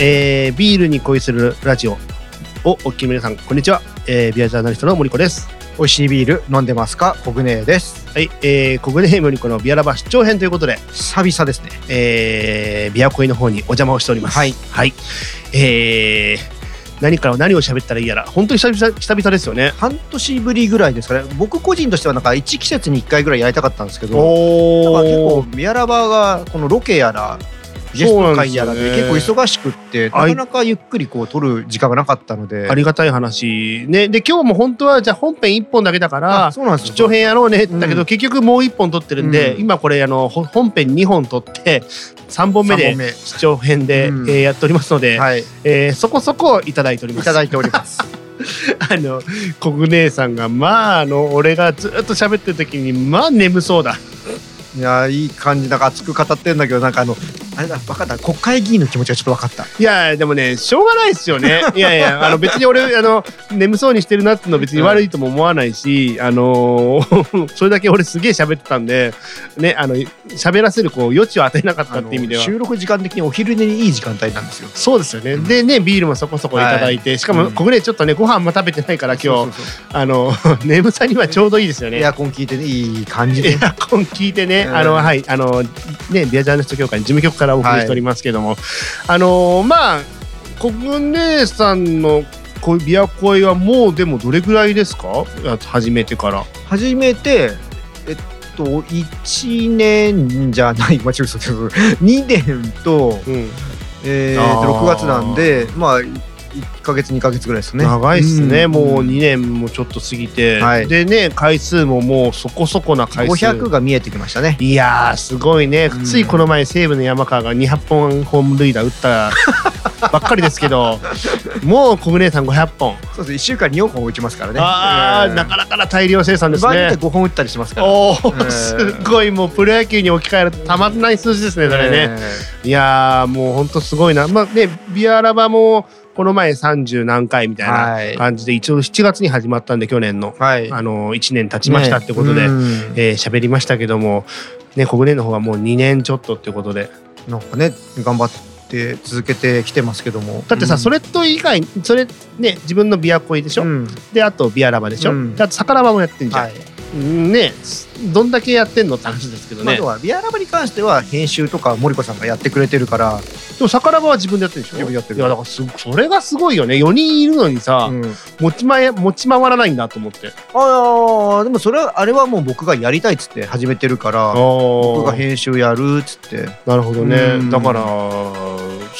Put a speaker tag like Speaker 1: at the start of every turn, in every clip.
Speaker 1: えー、ビールに恋するラジオをお聞きの皆さんこんにちは、えー、ビアジャーナリストの森子です。
Speaker 2: 美味しいビール飲んでますか？コグネです。
Speaker 1: はい、えー、コグネ森子のビアラバ出張編ということで、
Speaker 2: 久々ですね。
Speaker 1: えー、ビア恋の方にお邪魔をしております。
Speaker 2: はい。
Speaker 1: はい。えー、何から何を喋ったらいいやら。本当に久々久々ですよね。
Speaker 2: 半年ぶりぐらいですかね。僕個人としてはなんか1季節に1回ぐらいやりたかったんですけど結構ビアラバーがこのロケやらゲスト会やらで
Speaker 1: そうなんですよね。
Speaker 2: 結構忙しくって
Speaker 1: あ
Speaker 2: ないかなかゆっくりこう撮る時間がなかったので。
Speaker 1: ありがたい話ね。で今日も本当はじゃあ本編1本だけだから
Speaker 2: あそうなんですよ。
Speaker 1: 出張編やろうねだけど、
Speaker 2: うん。
Speaker 1: 結局もう1本撮ってるんで、
Speaker 2: うん。
Speaker 1: 今これあのほ本編2本撮って3本目で
Speaker 2: 三本目。
Speaker 1: 出張編で、
Speaker 2: うん。
Speaker 1: えーやっておりますので、
Speaker 2: はい。い
Speaker 1: えーそこそこいただいております。
Speaker 2: ただいております。
Speaker 1: あのコグ姉さんがまああの俺がずっと喋ってる時にまあ眠そうだ。
Speaker 2: いやいい感じ。なんか熱く語ってるんだけどなんかあのあれだ分かった。国会議員の気持ちがちょっと分かった。
Speaker 1: いやでもねしょうがないですよね。いやいやあの別に俺あの眠そうにしてるなっていうの別に悪いとも思わないし、あの それだけ俺すげえ喋ってたんでねあの喋らせるこう余地を与えなかったっていう意味では。
Speaker 2: 収録時間的にお昼寝にいい時間帯なんですよ。
Speaker 1: そうですよね。でねビールもそこそこいただいて、しかも
Speaker 2: うん。
Speaker 1: ここねちょっとねご飯も食べてないから今日。あの 眠さにはちょうどいいですよね。
Speaker 2: エアコン効いてねいい感じ
Speaker 1: エ
Speaker 2: で
Speaker 1: アコン聞いてね、
Speaker 2: うん
Speaker 1: あのはい。あのねビアジャーナリスト協会の事務局からお送りしておりますけども、あのまあ国姉さんのこうビア恋はもうでもどれぐらいですか？や始めてから。
Speaker 2: 初めてえっと1年じゃない。間違えた。2年と,、
Speaker 1: うん。
Speaker 2: えー、
Speaker 1: あー
Speaker 2: と6月なんでまあ1か月2か月ぐらいですね。
Speaker 1: 長いっすね、
Speaker 2: ん。
Speaker 1: もう2年もちょっと過ぎて、
Speaker 2: はい。
Speaker 1: でね回数ももうそこそこな回数。
Speaker 2: 500が見えてきましたね。
Speaker 1: いやーすごいね、
Speaker 2: うん。
Speaker 1: ついこの前西武の山川が200本ホーム塁打打ったばっかりですけど もう小舟さん500本。
Speaker 2: そうです1週間に4本打ちますからね。
Speaker 1: あー、
Speaker 2: うん
Speaker 1: なかなかな大量生産ですね。
Speaker 2: 場合によって5本打ったりしますから。
Speaker 1: おお、
Speaker 2: うん
Speaker 1: すごいもうプロ野球に置き換えるとたまんない数字ですねそれね、いやーもうほんとすごいな。まあねビアラバもこの前30何回みたい
Speaker 2: はい。
Speaker 1: な感じで、一応7月に始まったんで去年の、
Speaker 2: はい。
Speaker 1: あの1年経ちましたってことで、
Speaker 2: ね。うん。
Speaker 1: えー喋りましたけどもね小舟の方がもう2年ちょっとってことで。
Speaker 2: なんかね頑張って続けてきてますけども。
Speaker 1: だってさ、
Speaker 2: うん。
Speaker 1: それと以外それね自分のビア恋でしょ、
Speaker 2: うん。
Speaker 1: であとビアラバでしょ、
Speaker 2: うん。
Speaker 1: であと桜庭もやってんじゃん、
Speaker 2: はい。
Speaker 1: うんねどんだけやってんのって話ですけど
Speaker 2: まあ、
Speaker 1: ね、
Speaker 2: 要はビアラバに関しては編集とか森子さんがやってくれてるから、
Speaker 1: でも桜庭は自分でやってるでしょ。
Speaker 2: 自分でやってる
Speaker 1: いやだからすそれがすごいよね。4人いるのにさ、
Speaker 2: うん。
Speaker 1: 持ち前持ち回らないんだと思って。
Speaker 2: ああでもそれはあれはもう僕がやりたいっつって始めてるから僕が
Speaker 1: 僕
Speaker 2: 編集やるっつって。
Speaker 1: なるほどね。
Speaker 2: うん。
Speaker 1: だから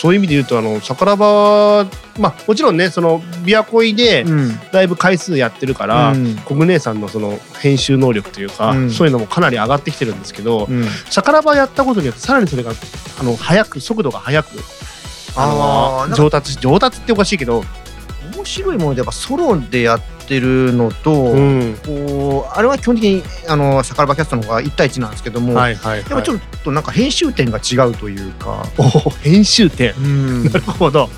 Speaker 1: そういう意味で言うとあの桜庭まあもちろんねそのビア恋で
Speaker 2: うん。
Speaker 1: だいぶ回数やってるから、
Speaker 2: うん。
Speaker 1: 小舟さんのその編集能力というか、
Speaker 2: うん。
Speaker 1: そういうのもかなり上がってきてるんですけど、
Speaker 2: うん。
Speaker 1: 桜庭やったことによってさらにそれがあの速く速度が速くあの上達上達っておかしいけど、
Speaker 2: 面白いものでやっぱソロでやってるのと、
Speaker 1: うん、
Speaker 2: こうあれは基本的にあのサカラバキャストの方が1対1なんですけども、
Speaker 1: はいはいはい。
Speaker 2: やっぱちょっとなんか編集点が違うというか、
Speaker 1: おー編集点。
Speaker 2: うん。
Speaker 1: なるほど。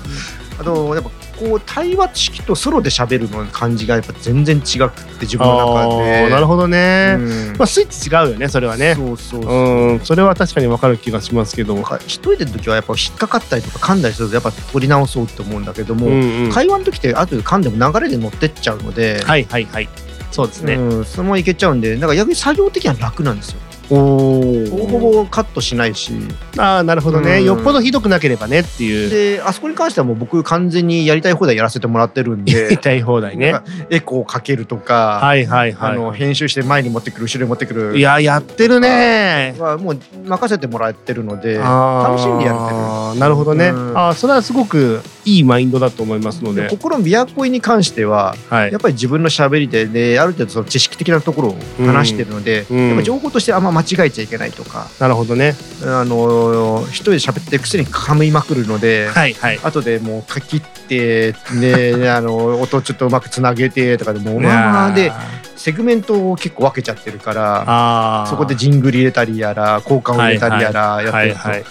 Speaker 2: あとやっぱこう対話式とソロで喋るの感じがやっぱ全然違くって自分の中
Speaker 1: あ
Speaker 2: で
Speaker 1: ーなるほどね、
Speaker 2: うん。
Speaker 1: まあスイッチ違うよねそれはね。
Speaker 2: そうそうそう。
Speaker 1: うん。それは確かに分かる気がしますけど
Speaker 2: なんか一人での時はやっぱ引っかかったりとか噛んだりするとやっぱ取り直そうって思うんだけども、
Speaker 1: うんうん。
Speaker 2: 会話の時って後で噛んでも流れで乗ってっちゃうので、
Speaker 1: はいはいはい。そうですね、
Speaker 2: うん、そのままいけちゃうんでなんか逆に作業的には楽なんですよ。
Speaker 1: お
Speaker 2: ほぼほぼカットしないし。
Speaker 1: ああなるほどね、
Speaker 2: うん。
Speaker 1: よっぽどひどくなければねっていう。
Speaker 2: であそこに関してはもう僕完全にやりたい放題やらせてもらってるん
Speaker 1: 言い
Speaker 2: で
Speaker 1: たい放題ね。
Speaker 2: エコーをかけるとか、
Speaker 1: はいはいはい。
Speaker 2: あの編集して前に持ってくる後ろに持ってくる。
Speaker 1: いややってるね。
Speaker 2: はもう任せてもらってるので楽しんでやれてる。
Speaker 1: なるほどね、
Speaker 2: うん。
Speaker 1: あーそれはすごくいいマインドだと思いますので。
Speaker 2: ここのビアコイに関しては
Speaker 1: はい。
Speaker 2: やっぱり自分の喋りで、ね、ある程度その知識的なところを話してるので、
Speaker 1: うん。
Speaker 2: やっぱ情報としてあんま間違えちゃいけないとか、
Speaker 1: なるほどね。
Speaker 2: あの一人で喋ってるくせに噛みまくるので、
Speaker 1: はいはい。
Speaker 2: 後でもう書きって、ね、あの音ちょっとうまくつなげてとかでもうまあでセグメントを結構分けちゃってるから。そこでジングル入れたりやら効果を入れたりやらやってると、
Speaker 1: はいはい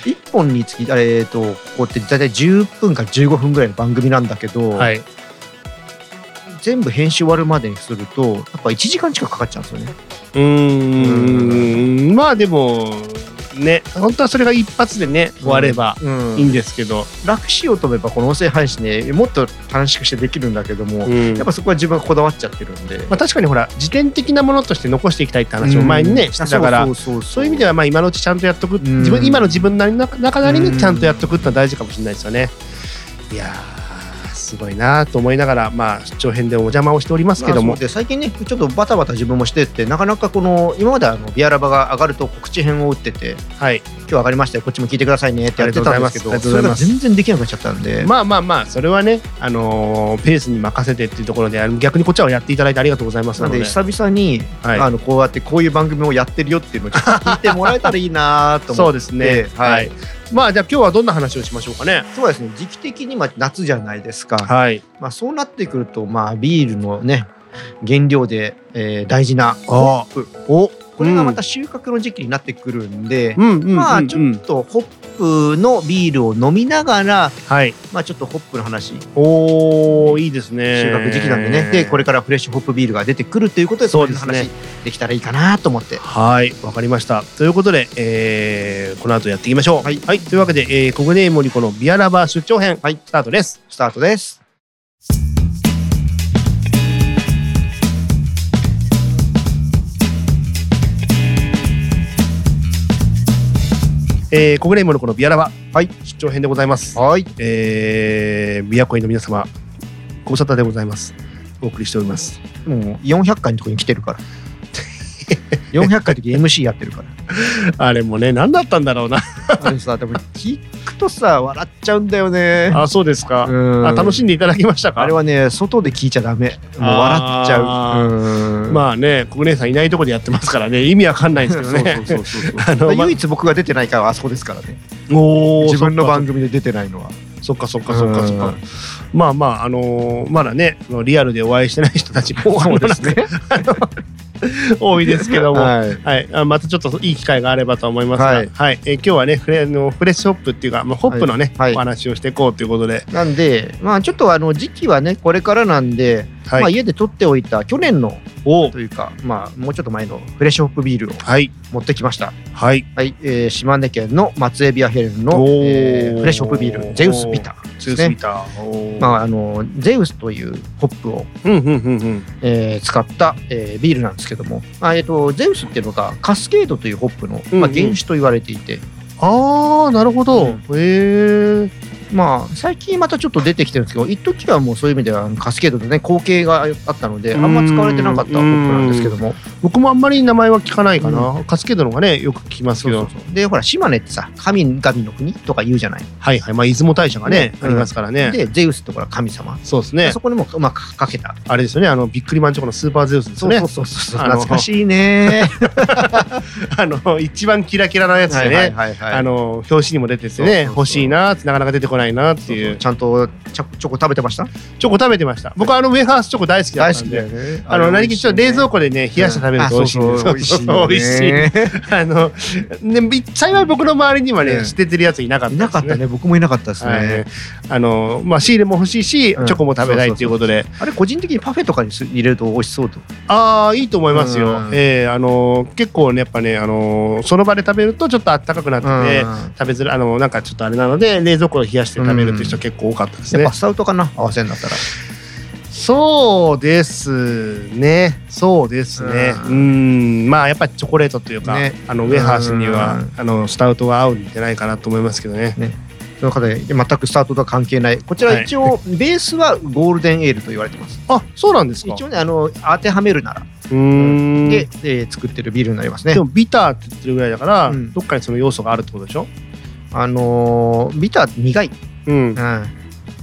Speaker 2: 1本につき、あれえっとここって大体10分から15分ぐらいの番組なんだけど、
Speaker 1: はい
Speaker 2: 全部編集終わるまでにするとやっぱ1時間近くかかっちゃうんですよね。
Speaker 1: うーん。まあでもね本当はそれが一発でね終われば
Speaker 2: うん。
Speaker 1: いいんですけど、
Speaker 2: 楽しようと思えばこの音声配信ねもっと短縮してできるんだけども、
Speaker 1: うん。
Speaker 2: やっぱそこは自分がこだわっちゃってるんで。
Speaker 1: まあ、確かにほら時点的なものとして残していきたいって話を前にね、してたから
Speaker 2: そう
Speaker 1: いう意味ではまあ今のうちちゃんとやっとく、
Speaker 2: ん
Speaker 1: 自分今の自分なりの中なりにちゃんとやっとくってのは大事かもしれないですよね。いやーすごいなと思いながらまあ出張編でお邪魔をしておりますけども、
Speaker 2: まあ最近ねちょっとバタバタ自分もしてってなかなかこの今まであのビアラバが上がると告知編を打ってて
Speaker 1: はい、
Speaker 2: 今日上がりましたよ。こっちも聞いてくださいねってやってたんですけどそれが全然できなくなっちゃったんで、
Speaker 1: まあまあまあそれはね、あのーペースに任せてっていうところで逆にこっちはやっていただいてありがとうございますので。
Speaker 2: なので久々に、
Speaker 1: はい。
Speaker 2: あのこうやってこういう番組をやってるよっていうのをちょっと聞いてもらえたらいいなと思って。
Speaker 1: そうですね。
Speaker 2: はい、
Speaker 1: はいまあじゃあ今日はどんな話をしましょうかね。
Speaker 2: そうですね。時期的にまあ夏じゃないですか、
Speaker 1: はい。
Speaker 2: まあ、そうなってくるとまあビールのね原料で、えー大事なホ
Speaker 1: あ
Speaker 2: ップ
Speaker 1: お
Speaker 2: これがまた収穫の時期になってくるんで、
Speaker 1: うん。
Speaker 2: まあちょっとホップのビールを飲みながら、
Speaker 1: はい
Speaker 2: まあちょっとホップの話、
Speaker 1: おーいいですね
Speaker 2: 収穫時期なんでね、でこれからフレッシュホップビールが出てくるということで、
Speaker 1: そうですね
Speaker 2: できたらいいかなと思って。
Speaker 1: はい、わかりました。ということで、えーこの後やっていきましょう。
Speaker 2: はい
Speaker 1: というわけで、えー、コグネーモリコのビアラバー出張編、
Speaker 2: はい
Speaker 1: スタートです。
Speaker 2: スタートです。
Speaker 1: えー、コグネーモリコのビアラバー、
Speaker 2: はい
Speaker 1: 出張編でございます。
Speaker 2: はい。
Speaker 1: えー、ビアコイの皆様、ご無沙汰でございます。お送りしております。
Speaker 2: もう400回のところに来てるから。400回の時 MC やってるから。
Speaker 1: あれもね、何だったんだろうな。
Speaker 2: あれさ、でも聞くとさ、笑っちゃうんだよね。
Speaker 1: あ、そうですか。
Speaker 2: うん
Speaker 1: あ、楽しんでいただきましたか？
Speaker 2: あれはね、外で聞いちゃダメ。もう笑っちゃ
Speaker 1: あ
Speaker 2: う。うん
Speaker 1: まあね、コグネさんいないとこでやってますからね、意味わかんないですけどね。
Speaker 2: そうそうそうそう
Speaker 1: あのま
Speaker 2: 唯一僕が出てない回はあそこですからね。
Speaker 1: おー
Speaker 2: 自分の番
Speaker 1: 組。
Speaker 2: 組で出てないのは。
Speaker 1: そっかそっかそっかそっか
Speaker 2: うん。
Speaker 1: まあまあ、あのーまだね、リアルでお会いしてない人たちも
Speaker 2: そうですね。
Speaker 1: 多いですけども。はい。
Speaker 2: はい。
Speaker 1: あまたちょっといい機会があればと思いますが、は
Speaker 2: はい。い
Speaker 1: えー今日はねフレあのフレッシュホップっていうか、まあ、ホップのね、
Speaker 2: はい。はい。
Speaker 1: お話をしていこうということで、
Speaker 2: なんで、まあちょっとあの時期はね、これからなんで、
Speaker 1: はい。
Speaker 2: まあ家で取っておいた去年の
Speaker 1: お。
Speaker 2: というか、まあもうちょっと前のフレッシュホップビールを
Speaker 1: はい。
Speaker 2: 持ってきました。
Speaker 1: はい。
Speaker 2: はい、えー島根県の松江ビアヘルンの、えーフレッシュホップビール、ゼウスビター。
Speaker 1: ツ
Speaker 2: ですね。まああのゼウスというホップを、
Speaker 1: うんうんうんうん。
Speaker 2: えー使った、えービールなんですけども、まあえっとゼウスっていうのがカスケードというホップの、
Speaker 1: うんうん。
Speaker 2: まあ、原種と言われていて、
Speaker 1: ああなるほど、
Speaker 2: うん。
Speaker 1: へえ
Speaker 2: まあ最近またちょっと出てきてるんですけど一時はもうそういう意味ではカスケードでね後継があったのであんま使われてなかったホップなんですけども。
Speaker 1: 僕もあんまり名前は聞かないかな、カスケードの方がねよく聞きますけど。
Speaker 2: でほら島根ってさ神々の国とか言うじゃない、
Speaker 1: はいはい。まあ出雲大社がね
Speaker 2: ね
Speaker 1: ありますからね、
Speaker 2: でゼウスってほら神様、
Speaker 1: そうですね。
Speaker 2: そこにもうまくかけた。
Speaker 1: あれですよね。あのビックリマンチョコのスーパーゼウスですよね。
Speaker 2: そうそうそう懐かしいね。
Speaker 1: あの 一番キラキラなやつでね、
Speaker 2: はいはいはい
Speaker 1: あの表紙にも出ててね。
Speaker 2: そうそうそう。
Speaker 1: 欲しいなーってなかなか出てこないなっていう。
Speaker 2: ちゃんとチョコ食べてました？
Speaker 1: チョコ食べてました。僕はあのウェハースチョコ大好きだったんで。
Speaker 2: ね。
Speaker 1: あの何気にちょっと冷蔵庫でね冷やして食べると美味しい
Speaker 2: 美味しい
Speaker 1: 美味しい。あのねび幸い僕の周りにはね
Speaker 2: うん。
Speaker 1: 捨ててるやついなかった
Speaker 2: いなかったね。僕もいなかったです
Speaker 1: はい。
Speaker 2: ね、
Speaker 1: あのまあ仕入れも欲しいし、
Speaker 2: うん。
Speaker 1: チョコも食べたいっていうことで。
Speaker 2: あれ個人的にパフェとかにす入れると美味しそうと。
Speaker 1: ああいいと思いますよ、
Speaker 2: うん。
Speaker 1: えーあの結構ねやっぱねあのその場で食べるとちょっとあったかくなって食べづらいあのなんかちょっとあれなので冷蔵庫で冷やして食べるって人結構多かったですね、
Speaker 2: やっぱスタウトかな合わせんだったら。
Speaker 1: そうですね。そうですね。う
Speaker 2: うん。
Speaker 1: んまあやっぱりチョコレートというか、
Speaker 2: ね。
Speaker 1: あのウェハースには
Speaker 2: うん。
Speaker 1: あのスタウトが合うんじゃないかなと思いますけどね。
Speaker 2: その方で全くスタートとは関係ない。こちら一応ベースはゴールデンエールと言われてます。
Speaker 1: あそうなんですか。
Speaker 2: 一応ねあの当てはめるなら。
Speaker 1: うーん。
Speaker 2: で、えー作ってるビールになりますね。
Speaker 1: でもビターって言ってるぐらいだから、
Speaker 2: うん。
Speaker 1: どっかにその要素があるってことでしょ？
Speaker 2: あのービター苦い、
Speaker 1: うん。
Speaker 2: うん、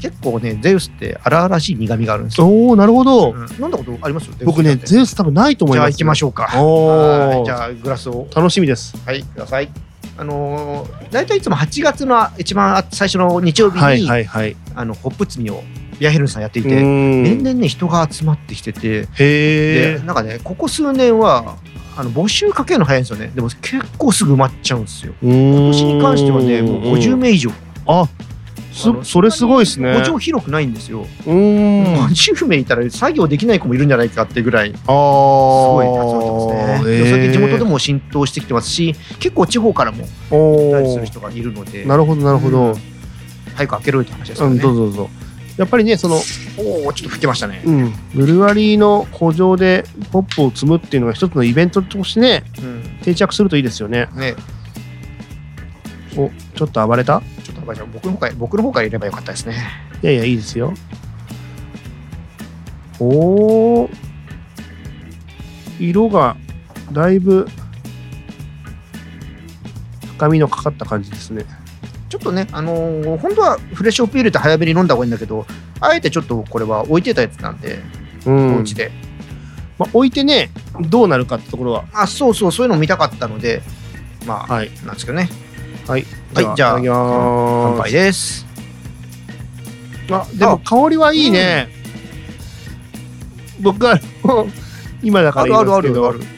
Speaker 2: 結構ねゼウスって荒々しい苦みがあるんですよ、
Speaker 1: おおなるほど、
Speaker 2: うん。飲んだことあります？
Speaker 1: 僕ね
Speaker 2: ゼウス
Speaker 1: 多分ないと思います
Speaker 2: じゃあ行きましょうか。
Speaker 1: お
Speaker 2: じゃあグラスを。
Speaker 1: 楽しみです。
Speaker 2: はいください。あのー、大体いつも8月の一番最初の日曜日に、
Speaker 1: はいはいはい。
Speaker 2: あのホップ摘みをビアヘルンさんやっていうて、年々ね人が集まってきてて
Speaker 1: へ
Speaker 2: なんかねここ数年はあの募集かけるの早いんですよね。でも結構すぐ埋まっちゃうんですよ。今
Speaker 1: 今
Speaker 2: 年に関してはねもう50名以上。
Speaker 1: あす
Speaker 2: あの
Speaker 1: それすごいですね。
Speaker 2: 補助広くないんですよ。
Speaker 1: うーん。あ
Speaker 2: 50名いたら作業できない子もいるんじゃないかってぐらいす
Speaker 1: あ
Speaker 2: ごい集まってますね。最近地元でも浸透してきてますし結構地方からも
Speaker 1: お
Speaker 2: 来たりす
Speaker 1: ー
Speaker 2: る人がいるので。
Speaker 1: なるほどなるほど、
Speaker 2: うん。早く開けろよって話ですよね。
Speaker 1: うんどうぞどうぞやっぱりねその
Speaker 2: おおちょっと吹けましたね。
Speaker 1: うん、ブルワリーの補助でポップを積むっていうのが一つのイベントとしてね
Speaker 2: うん。
Speaker 1: 定着するといいですよね。
Speaker 2: ね。
Speaker 1: おちょっと暴れた？
Speaker 2: ちょっとじゃあ僕の方から僕の方から入れればよかったですね。
Speaker 1: いやいやいいですよ。おー。色がだいぶ深みのかかった感じですね
Speaker 2: ちょっとね、あのー本当はフレッシュオピールって早めに飲んだ方がいいんだけど、あえてちょっとこれは置いてたやつなんで、
Speaker 1: うん
Speaker 2: お家で。
Speaker 1: まあ、置いてねどうなるかってところは
Speaker 2: あ、そうそう、そういうの見たかったので、まあ、
Speaker 1: はい
Speaker 2: なんですけどね。
Speaker 1: はい
Speaker 2: はいじゃあ乾杯です。
Speaker 1: すあでも香りはいいね、僕は今だから
Speaker 2: あるある
Speaker 1: 言いますけど
Speaker 2: あるある。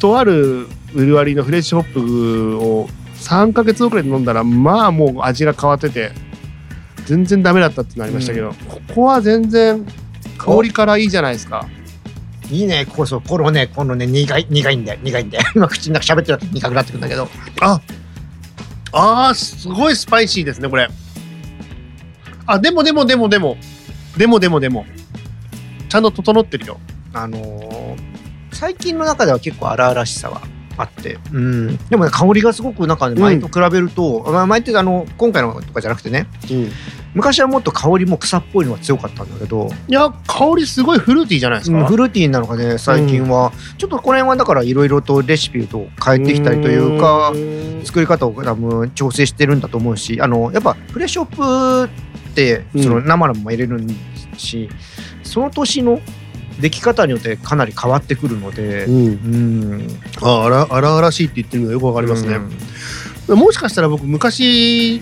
Speaker 1: とあるブルワリーのフレッシュホップを3ヶ月遅れで飲んだらまあもう味が変わってて全然ダメだったってなりましたけど、ここは全然香りからいいじゃないですか。
Speaker 2: いいね、こうそう、このね、このね、苦い、苦いんだよ、苦いんだよ。今口の中喋ってると苦くなってくるんだけど。
Speaker 1: ああーすごいスパイシーですねこれ。あでもでもでもでも。でもでもでも。ちゃんと整ってるよ。
Speaker 2: あのー最近の中では結構荒々しさはあって、うん、でもね香りがすごくなんかね
Speaker 1: うん。
Speaker 2: 前と比べると、まあ、前ってあの今回のとかじゃなくてね
Speaker 1: うん。
Speaker 2: 昔はもっと香りも草っぽいのが強かったんだけど、
Speaker 1: いや香りすごいフルーティーじゃないですか、
Speaker 2: うんフルーティーなのがね最近は、ちょっとこの辺はだからいろいろとレシピと変えてきたりというか作り方を多分調整してるんだと思うしあのやっぱフレッシュオップって
Speaker 1: うん。
Speaker 2: その生のまま入れるし、その年の出来方によってかなり変わってくるので。
Speaker 1: うん。
Speaker 2: うん。
Speaker 1: あ荒荒々しいって言ってるのがよくわかりますね、
Speaker 2: うん。
Speaker 1: もしかしたら僕昔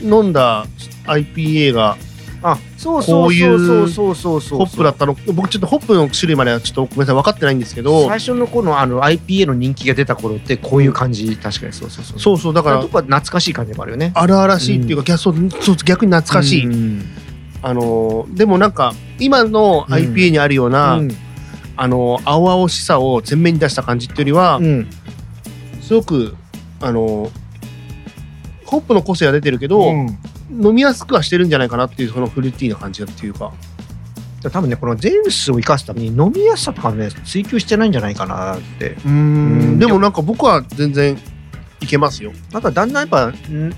Speaker 1: 飲んだ IPA が
Speaker 2: あ、そうそうそうそうそうそう。
Speaker 1: ホップだったの。僕ちょっとホップの種類まではちょっとごめんなさい分かってないんですけど。
Speaker 2: 最初の頃のあの IPA の人気が出た頃ってこういう感じ、確かにそうそうそう。
Speaker 1: そう。そうだから
Speaker 2: だとか懐かしい感じもあるよね。
Speaker 1: 荒々しいっていうか、逆そうそう逆に懐かしい、
Speaker 2: うん
Speaker 1: あのーでもなんか今の IPA にあるような、
Speaker 2: うん。
Speaker 1: あのー青々しさを前面に出した感じっていうよりは、
Speaker 2: うん。
Speaker 1: すごくあのーホップの個性は出てるけど、
Speaker 2: うん。
Speaker 1: 飲みやすくはしてるんじゃないかなっていうそのフルーティーな感じっていうか。
Speaker 2: 多分ねこのゼウスを生かすために飲みやすさとかね追求してないんじゃないかなって。
Speaker 1: うん
Speaker 2: ん。
Speaker 1: でもなんか僕は全然いけますよ。
Speaker 2: なんかだんだんやっぱん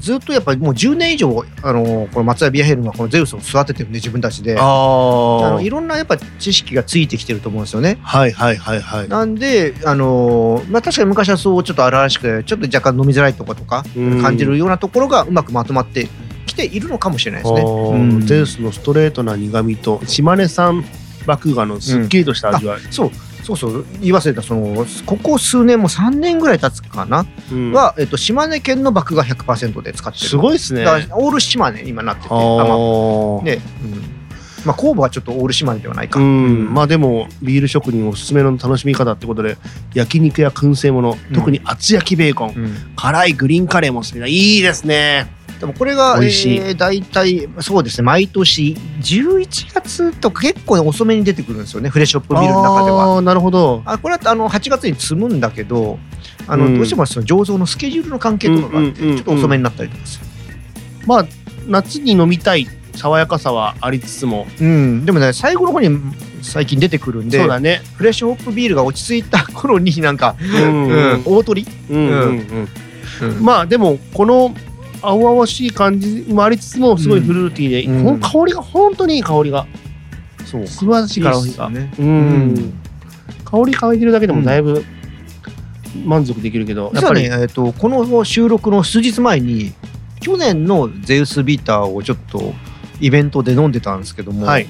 Speaker 2: ずっとやっぱもう10年以上あのこの松屋ビアヘルンはこのゼウスを育ててるんで自分たちで。あのいろんなやっぱ知識がついてきてると思うんですよね。
Speaker 1: はいはいはいはい。
Speaker 2: なんで、あのーまあ、確かに昔はそうちょっと荒々しくてちょっと若干飲みづらいとかとか
Speaker 1: うん
Speaker 2: 感じるようなところがうまくまとまってきているのかもしれないですね。うん
Speaker 1: ゼウスのストレートな苦味と島根産麦芽のすっきりとした味わい、
Speaker 2: そうそうそう言い忘れた。そのここ数年も3年ぐらい経つかな、
Speaker 1: うん。
Speaker 2: は、えっと、島根県の麦芽100%で使ってる。
Speaker 1: すごいですね。
Speaker 2: だからオール島根今なってて
Speaker 1: あ
Speaker 2: あまあ
Speaker 1: ー
Speaker 2: ねうん。まあ、酵母はちょっとオール島根ではないか、
Speaker 1: うん、まあでもビール職人おすすめの楽しみ方ってことで焼肉や燻製物
Speaker 2: うん。
Speaker 1: 特に厚焼きベーコン、
Speaker 2: うん。
Speaker 1: 辛いグリーンカレーも好きだ。いいですね
Speaker 2: でもこれが、
Speaker 1: 美味しい。
Speaker 2: えー、大体そうですね毎年11月とか結構遅めに出てくるんですよねフレッシュホップビールの中では。
Speaker 1: ああなるほど。
Speaker 2: あこれはあの8月に積むんだけどあの、
Speaker 1: うん。
Speaker 2: どうしてもその醸造のスケジュールの関係とかがあって、
Speaker 1: うんうんうんうん。
Speaker 2: ちょっと遅めになったりとかする、
Speaker 1: まあ夏に飲みたい爽やかさはありつつも。
Speaker 2: うん、でもね最後の方に最近出てくるんで
Speaker 1: そうだね。
Speaker 2: フレッシュホップビールが落ち着いた頃になんか、
Speaker 1: うん
Speaker 2: うん大鳥、
Speaker 1: うんうんうんまあでもこの青々しい感じもありつつもすごいフルーティーで、
Speaker 2: うん。
Speaker 1: 香りが本当にいい香りが。
Speaker 2: そう。
Speaker 1: 素晴らしい香りが。
Speaker 2: ね。
Speaker 1: うん、
Speaker 2: うん。
Speaker 1: 香り嗅いでるだけでもだいぶ満足できるけど、やっぱり、
Speaker 2: ね、えっとこの収録の数日前に去年のゼウスビーターをちょっとイベントで飲んでたんですけども、
Speaker 1: はい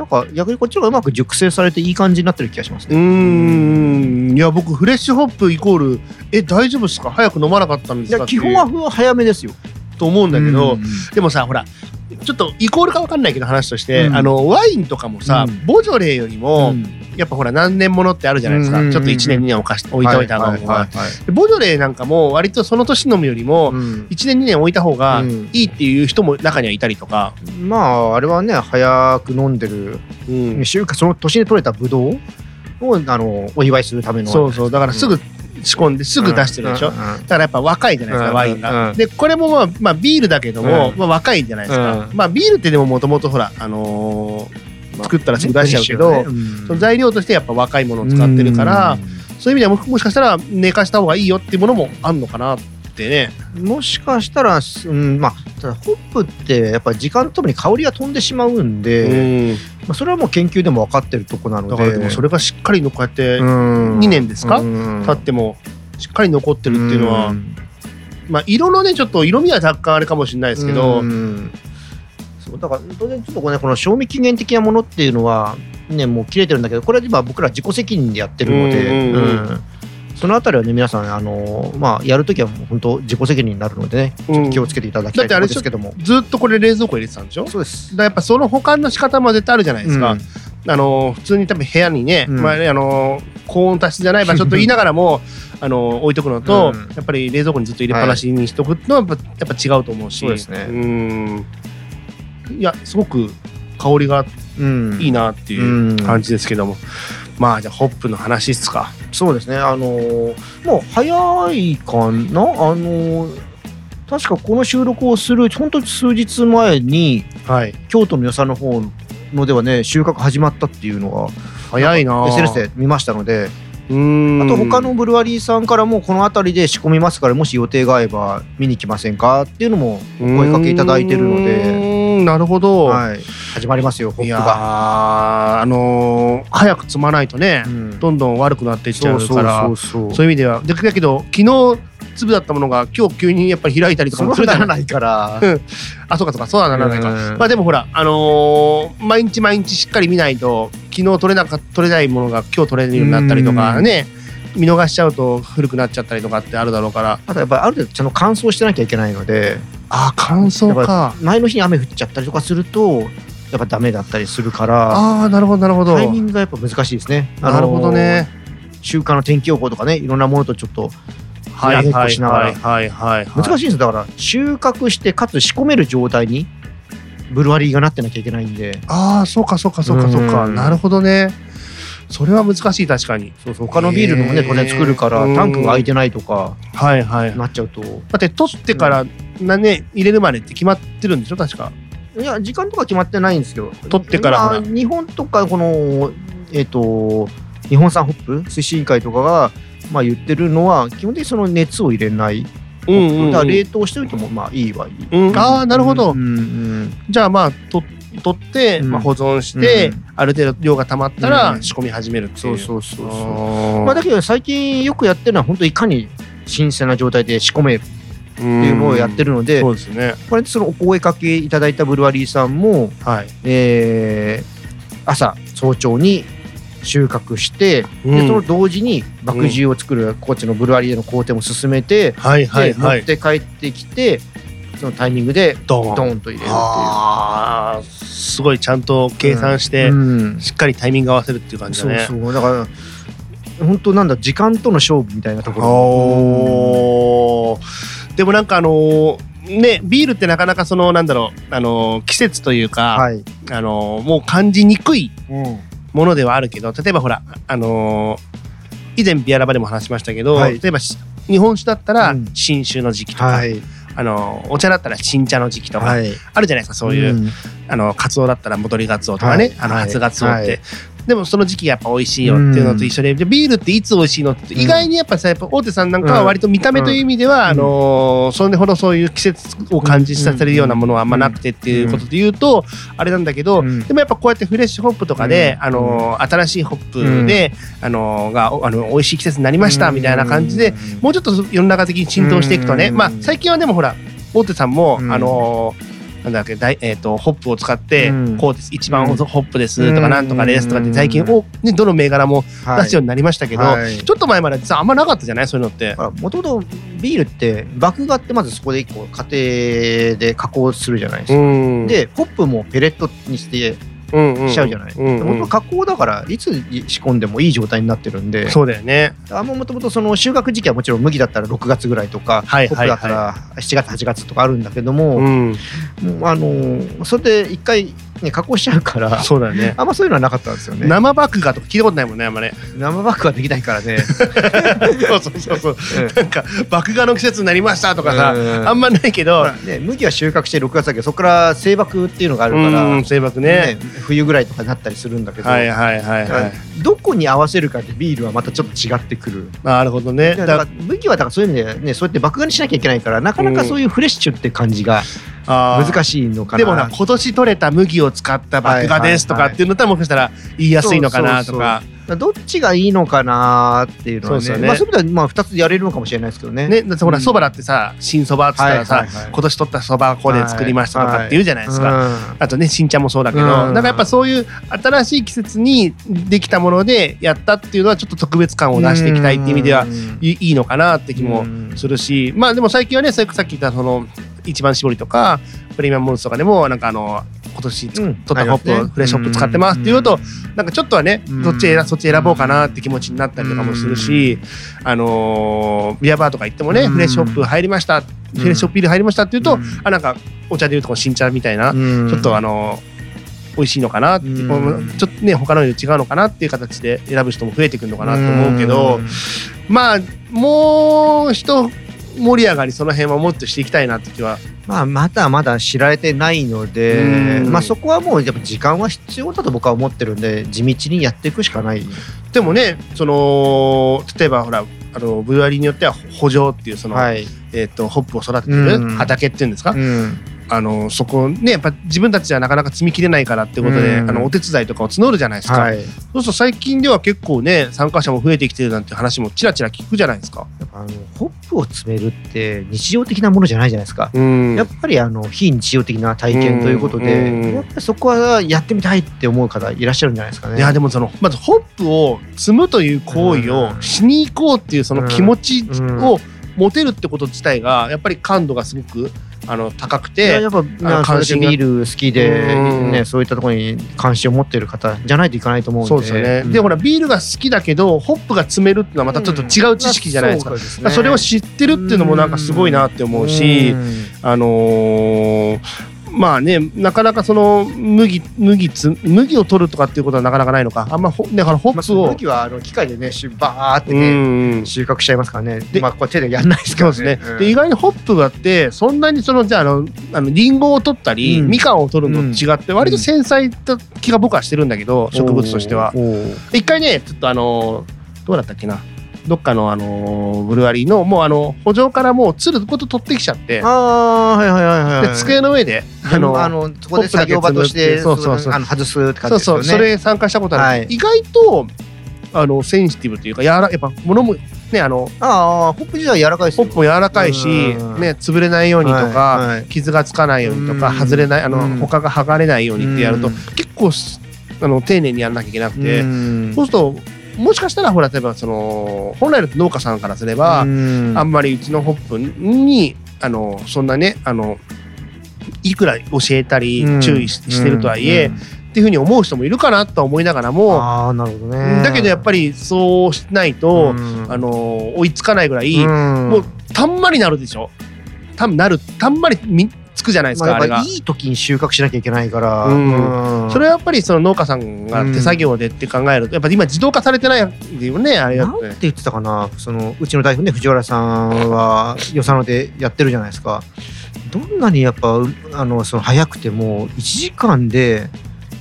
Speaker 2: なんか逆にこっちがうまく熟成されていい感じになってる気がしますね。
Speaker 1: ん。いや僕フレッシュホップイコールえ大丈夫ですか？早く飲まなかったんで
Speaker 2: い
Speaker 1: すか？
Speaker 2: や基本は早めですよ。
Speaker 1: と思うんだけど、
Speaker 2: うん
Speaker 1: でもさほらちょっとイコールか分かんないけど話として、
Speaker 2: うん。
Speaker 1: あのワインとかもさ、
Speaker 2: うん。
Speaker 1: ボジョレーよりも、
Speaker 2: うん
Speaker 1: やっぱほら何年ものってあるじゃないですか、
Speaker 2: うんうんうん
Speaker 1: ちょっと1年2年置かし置いておいた方が、
Speaker 2: はいはい
Speaker 1: ボジョレーなんかも割とその年飲むよりも
Speaker 2: うん。
Speaker 1: 1年2年置いた方が
Speaker 2: うん。
Speaker 1: いいっていう人も中にはいたりとか、
Speaker 2: まああれはね早く飲んでる。
Speaker 1: うん。
Speaker 2: その年に取れたブドウをあのお祝いするための。
Speaker 1: そうそう。だからすぐ仕込んですぐ出してるでしょ、
Speaker 2: うん。うん。うん。
Speaker 1: だからやっぱ若いじゃないですか、
Speaker 2: うん。
Speaker 1: ワインが。
Speaker 2: うん。
Speaker 1: でこれもまあ、まあ、ビールだけども、
Speaker 2: うん。
Speaker 1: まあ、若いじゃないですか。
Speaker 2: うん。
Speaker 1: まあビールってでももともとほら、あのー
Speaker 2: まあ
Speaker 1: 作ったらすぐ出しちゃうけど、
Speaker 2: ねうん。
Speaker 1: その材料としてやっぱ若いものを使ってるから、そういう意味ではももしかしたら寝かした方がいいよっていうものもあんのかなってね。
Speaker 2: うんもしかしたら、うん、まあただホップってやっぱ時間とともに香りが飛んでしまうんで、まあ、それはもう研究でも分かってるとこなので。
Speaker 1: だからでもそれがしっかりのこうやって
Speaker 2: 2
Speaker 1: 2年ですか？
Speaker 2: うん。
Speaker 1: 経ってもしっかり残ってるっていうのは、
Speaker 2: ん。
Speaker 1: まあ色のねちょっと色味は若干あれかもしれないですけど、
Speaker 2: うんそうだから当然ちょっとこ,、ね、この賞味期限的なものっていうのはねもう切れてるんだけどこれは今僕ら自己責任でやってるので、
Speaker 1: うんうんうん
Speaker 2: うん。そのあたりはね皆さんあのまあやるときはもう本当自己責任になるのでねちょっと気をつけていただきたいところですけども、
Speaker 1: ずっとこれ冷蔵庫入れてたんでしょ？
Speaker 2: そうです。
Speaker 1: らやっぱその保管の仕方も絶対あるじゃないですか、
Speaker 2: うん。
Speaker 1: あの普通に多分部屋にね、
Speaker 2: うん。
Speaker 1: まあ、あの高温多湿じゃない場所 と言いながらもあの置いとくのと、
Speaker 2: うん。
Speaker 1: やっぱり冷蔵庫にずっと入れっぱなしにしとくのはやっぱやっぱ違うと思うし。
Speaker 2: そうですね。
Speaker 1: うんいやすごく香りが
Speaker 2: うん。
Speaker 1: いいなっていう感じですけども、まあじゃあホップの話っすか。
Speaker 2: そうですね、あのーもう早いかな、あのー確かこの収録をする、本当に数日前に、
Speaker 1: はい。
Speaker 2: 京都の与謝の方のではね、収穫始まったっていうのが、
Speaker 1: 早いな
Speaker 2: SNS で見ましたので、
Speaker 1: うーん。
Speaker 2: あと他のブルワリーさんからも、この辺りで仕込みますから、もし予定が合えば見に来ませんか？っていうのもお声かけいただいてるの
Speaker 1: う
Speaker 2: で、
Speaker 1: ーんなるほど、
Speaker 2: はい、始まりますよ、ホッ
Speaker 1: いやー
Speaker 2: プが。
Speaker 1: あのー早く積まないとね、
Speaker 2: うん。
Speaker 1: どんどん悪くなっていっちゃうから。
Speaker 2: そうそう
Speaker 1: そういう意味では。でだけど昨日粒だったものが今日急にやっぱり開いたりとかもするじゃな
Speaker 2: ならないいから。
Speaker 1: あそうかそうかそうはならないか、
Speaker 2: うん。
Speaker 1: まあでもほらあのー毎日毎日しっかり見ないと昨日取れなか取れないものが今日取れるようになったりとかね見逃しちゃうと古くなっちゃったりとかってあるだろうから。
Speaker 2: あとやっぱりある程度ちゃんと乾燥してなきゃいけないので、
Speaker 1: ああ乾燥か。
Speaker 2: 前の日に雨降っちゃったりとかするとやっぱダメだったりするから。
Speaker 1: ああなるほどなるほど。
Speaker 2: タイミングがやっぱ難しいですね。あの
Speaker 1: なるほどね。
Speaker 2: 週間の天気予報とかねいろんなものとちょっと
Speaker 1: はい
Speaker 2: や
Speaker 1: はい
Speaker 2: しながら
Speaker 1: はいはい。はい
Speaker 2: 難しいんですよ。だから収穫してかつ仕込める状態にブルワリーがなってなきゃいけないんで。
Speaker 1: ああそうかそうかそうかそうか。
Speaker 2: うん。
Speaker 1: なるほどねそれは難しい確かに。
Speaker 2: そうそう。他のビールのもね当然作るからタンクが空いてないとか
Speaker 1: はいはい。
Speaker 2: なっちゃうと。
Speaker 1: だって取ってから何年入れるまでって決まってるんでしょ確か。
Speaker 2: いや時間とか決まってないんですけど。
Speaker 1: 取ってから
Speaker 2: 日本とかこのえっ、と日本産ホップ推進委員会とかがまあ言ってるのは基本的にその熱を入れない、
Speaker 1: うんうんうん。
Speaker 2: だから冷凍しておいてもまあいいはいい、
Speaker 1: うんああなるほど。
Speaker 2: うんうん
Speaker 1: じゃあまあと取って、
Speaker 2: うん。
Speaker 1: まあ、保存して、
Speaker 2: うん。
Speaker 1: ある程度量が溜まったら
Speaker 2: うん。
Speaker 1: 仕込み始めるってい
Speaker 2: そううそうそうそう。
Speaker 1: あー
Speaker 2: まあだけど最近よくやってるのは本当いかに新鮮な状態で仕込めるっていうのをやってるので、
Speaker 1: そうですね。
Speaker 2: これでそのお声かけいただいたブルワリーさんも、
Speaker 1: はい、
Speaker 2: えー朝早朝に収穫して、
Speaker 1: うん。
Speaker 2: でその同時に麦汁を作る高知のブルワリーでの工程も進めて、
Speaker 1: はいはい
Speaker 2: で
Speaker 1: はい。
Speaker 2: 持って帰ってきてそのタイミングで
Speaker 1: ドーン。
Speaker 2: ドーンと入れるっていう。
Speaker 1: すごいちゃんと計算して、
Speaker 2: うん。
Speaker 1: しっかりタイミング合わせるっていう感じだね。
Speaker 2: そうそう。だから本当なんだ時間との勝負みたいなところ。
Speaker 1: おー。でもなんかあのーねビールってなかなかそのなんだろうあのー季節というか、
Speaker 2: はい、
Speaker 1: あのーもう感じにくい
Speaker 2: うん。
Speaker 1: ものではあるけど例えばほらあのー以前ビアラバでも話しましたけど、
Speaker 2: はい。
Speaker 1: 例えばし日本酒だったら
Speaker 2: うん。
Speaker 1: 新酒の時期とか、
Speaker 2: はい
Speaker 1: あのーお茶だったら新茶の時期とか、
Speaker 2: はい。
Speaker 1: あるじゃないですかそういう、
Speaker 2: ん。
Speaker 1: あのカツオだったら戻りガツオとかね、あの
Speaker 2: はい。はい
Speaker 1: 初ガツオって、
Speaker 2: はい
Speaker 1: でもその時期がやっぱ美味しいよっていうのと一緒で、でビールっていつ美味しいのって意外にやっぱさやっぱ大手さんなんかは割と見た目という意味では、
Speaker 2: うん
Speaker 1: あのーそれほどそういう季節を感じさせるようなものはあんまなくてっていうことで言うと、あれなんだけど、
Speaker 2: うん。
Speaker 1: でもやっぱこうやってフレッシュホップとかで、
Speaker 2: うん。
Speaker 1: あのー新しいホップで、あのーがおあの美味しい季節になりましたみたいな感じで、もうちょっと世の中的に浸透していくとね、
Speaker 2: うん。
Speaker 1: まあ最近はでもほら大手さんも、
Speaker 2: うん。
Speaker 1: あのーなんだっけだいえー、とホップを使って、
Speaker 2: うん
Speaker 1: こうです一番
Speaker 2: うん
Speaker 1: ホップですとか、
Speaker 2: うん
Speaker 1: なんとかですとかって最近お、ね、どの銘柄も
Speaker 2: はい
Speaker 1: 出すようになりましたけど、
Speaker 2: はい
Speaker 1: ちょっと前まで実はあんまなかったじゃないそういうのって。
Speaker 2: もともとビールって麦芽ってまずそこで一個家庭で加工するじゃないですか。
Speaker 1: ん
Speaker 2: でホップもペレットにしてしちゃうじゃない、
Speaker 1: うんうん。うん
Speaker 2: 本当加工だからいつ仕込んでもいい状態になってるんで。
Speaker 1: そうだよね。
Speaker 2: あもともとその収穫時期はもちろん麦だったら6月ぐらいとか、
Speaker 1: はい
Speaker 2: ホップだったら7月8月とかあるんだけども,、
Speaker 1: うん。
Speaker 2: もうあのーそれで一回、ね、加工しちゃうから。
Speaker 1: そうだよね。
Speaker 2: あんまそういうのはなかったんですよね。
Speaker 1: 生麦芽とか聞いたことないもんねあんまね
Speaker 2: 生バッグはできないからね、
Speaker 1: そうそうそうそう。なんか麦芽の季節になりましたとかさ
Speaker 2: うん。
Speaker 1: あんまないけど。
Speaker 2: ね、麦は収穫して6月だけどそこから生麦っていうのがあるから、
Speaker 1: うん生麦ね。
Speaker 2: ね冬ぐらいとかになったりするんだけど、
Speaker 1: はいはいはいはい。
Speaker 2: どこに合わせるかでビールはまたちょっと違ってくる。
Speaker 1: なるほどね。だ
Speaker 2: だから麦はだからそういう意味でねそうやって麦芽にしなきゃいけないからなかなかそういうフレッシュって感じが
Speaker 1: あー
Speaker 2: 難しいのかな。
Speaker 1: でもな今年取れた麦を使った麦芽ですとかっていうのだったらもしかしたら言いやすいのかなとか
Speaker 2: どっちがいいのかなっていうのはね。
Speaker 1: そうね。
Speaker 2: まあそういう意味ではまあ2つやれるのかもしれないですけどね。
Speaker 1: ねだってほら
Speaker 2: うん。
Speaker 1: そばだってさ新そばっつったらさ今年取ったそば粉で作りましたとかって言うじゃないですか。
Speaker 2: か。
Speaker 1: あとね新茶もそうだけど、
Speaker 2: うん。
Speaker 1: なんかやっぱそういう新しい季節にできたものでやったっていうのはちょっと特別感を出していきたいっていう意味では
Speaker 2: うん。
Speaker 1: いいいのかなって気もするし、まあでも最近はねさっき言ったその一番搾りとかプレミアムモルツとかでもなんかあの今年取ったホップフレッシュホップ使ってますっていうと、なんかちょっとはね、
Speaker 2: うん。
Speaker 1: そっち選そっち選ぼうかなって気持ちになったりとかもするし、あのービアバーとか行ってもね、
Speaker 2: うん。
Speaker 1: フレッシュホップ入りました、フレッシュホップビール入りましたっていうと、
Speaker 2: うん。
Speaker 1: あなんかお茶でいうとこの新茶みたいな、
Speaker 2: うん。
Speaker 1: ちょっとあの美味しいのかなって、
Speaker 2: うん
Speaker 1: ちょっとね他のより違うのかなっていう形で選ぶ人も増えてくるのかなと思うけど、
Speaker 2: ん。
Speaker 1: まあもう一盛り上がりその辺はもっとしていきたいなって気は。
Speaker 2: まあ、まだまだ知られてないので、
Speaker 1: うん。
Speaker 2: まあ、そこはもうやっぱ時間は必要だと僕は思ってるんで地道にやっていくしかない。
Speaker 1: でもねその例えばほらあのブルワリーによっては補助っていうその、
Speaker 2: はい。
Speaker 1: えー、とホップを育ててる
Speaker 2: うん。
Speaker 1: 畑っていうんですか、
Speaker 2: うん
Speaker 1: あのそこねやっぱ自分たちじゃなかなか積みきれないからってことで、
Speaker 2: うん。
Speaker 1: あのお手伝いとかを募るじゃないですか、
Speaker 2: はい、
Speaker 1: そうすると最近では結構ね参加者も増えてきてるなんて話もちらちら聞くじゃないですか。
Speaker 2: あのホップを詰めるって日常的なものじゃないじゃないですか。
Speaker 1: うん。
Speaker 2: やっぱりあの非日常的な体験ということで、
Speaker 1: うん
Speaker 2: やっぱりそこはやってみたいって思う方いらっしゃるんじゃないですかね。
Speaker 1: いやでもそのまずホップを積むという行為をしに行こうっていうその気持ちを持てるってこと自体がやっぱり感度がすごくあの高く
Speaker 2: いや
Speaker 1: て
Speaker 2: やっぱまあ
Speaker 1: 関心
Speaker 2: ビール好きで、
Speaker 1: うん。
Speaker 2: ね、そういったところに関心を持っている方じゃないといかないと思うんで。
Speaker 1: そうですよね、
Speaker 2: ん。
Speaker 1: でほらビールが好きだけどホップが積めるっていうのはまたちょっと違う知識じゃないですか,、
Speaker 2: うん。そうですね。
Speaker 1: それを知ってるっていうのもなんかすごいなって思うし、
Speaker 2: うん。
Speaker 1: あのーまあねなかなかその麦麦つ麦を取るとかっていうことはなかなかないのか。あんまほだからホ
Speaker 2: まあ、
Speaker 1: ップを、
Speaker 2: その時はあの機械でねしバーって
Speaker 1: う
Speaker 2: ね、
Speaker 1: ん。
Speaker 2: 収穫しちゃいますからね。
Speaker 1: で
Speaker 2: まあこれ手でやんないですから
Speaker 1: そうですね、
Speaker 2: うん
Speaker 1: で意外にホップがあってそんなにそのじゃああのあのリンゴを取ったり、
Speaker 2: うん。
Speaker 1: みかんを取るのと違って割と繊細な気が僕はしてるんだけど、植物としては。一回ねちょっとあのどうだったっけな。どっかのあのブルワリーのもうあの補助からもうつるごと取ってきちゃって。
Speaker 2: ああはいはいはいはい。
Speaker 1: で机の上であの
Speaker 2: あのそこで作業場として
Speaker 1: そうそうそう。
Speaker 2: あの外すって感
Speaker 1: そう
Speaker 2: じですよね。
Speaker 1: そうそれ参加したことある、
Speaker 2: はい。
Speaker 1: 意外とあのセンシティブというかやわらやっぱ物もねあの
Speaker 2: ああホップ自体は柔らかい
Speaker 1: ホップも柔らかいし、
Speaker 2: うん。
Speaker 1: ね、潰れないようにとか、
Speaker 2: はいはい。
Speaker 1: 傷がつかないようにとか、
Speaker 2: うん。
Speaker 1: 外れないあの、
Speaker 2: うん。
Speaker 1: 他が剥がれないようにってやると、
Speaker 2: うん。
Speaker 1: 結構すあの丁寧にやらなきゃいけなくて、
Speaker 2: うん。
Speaker 1: そうするともしかしたらほら例えばその本来の農家さんからすれば、
Speaker 2: うん。
Speaker 1: あんまりうちのホップにあのそんなねあのいくら教えたり
Speaker 2: うん。
Speaker 1: 注意ししてるとはいえ、
Speaker 2: うん。
Speaker 1: っていうふうに思う人もいるかなとは思いながらも、
Speaker 2: ああなるほどね。
Speaker 1: だけどやっぱりそうしないと、
Speaker 2: うん。
Speaker 1: あの追いつかないぐらい、
Speaker 2: うん。
Speaker 1: もうたんまりなるでしょ。たんなるたんまりみつくじゃないですか、
Speaker 2: まあ、やっぱ。いい時に収穫しなきゃいけないから、
Speaker 1: うん。
Speaker 2: うん。
Speaker 1: それはやっぱりその農家さんが手作業でって考えると、やっぱり今自動化されてないよねあれだって。
Speaker 2: なんて言ってたかな。そのうちの代表ね藤原さんは 与謝野でやってるじゃないですかどんなにやっぱうあのその早くても1時間で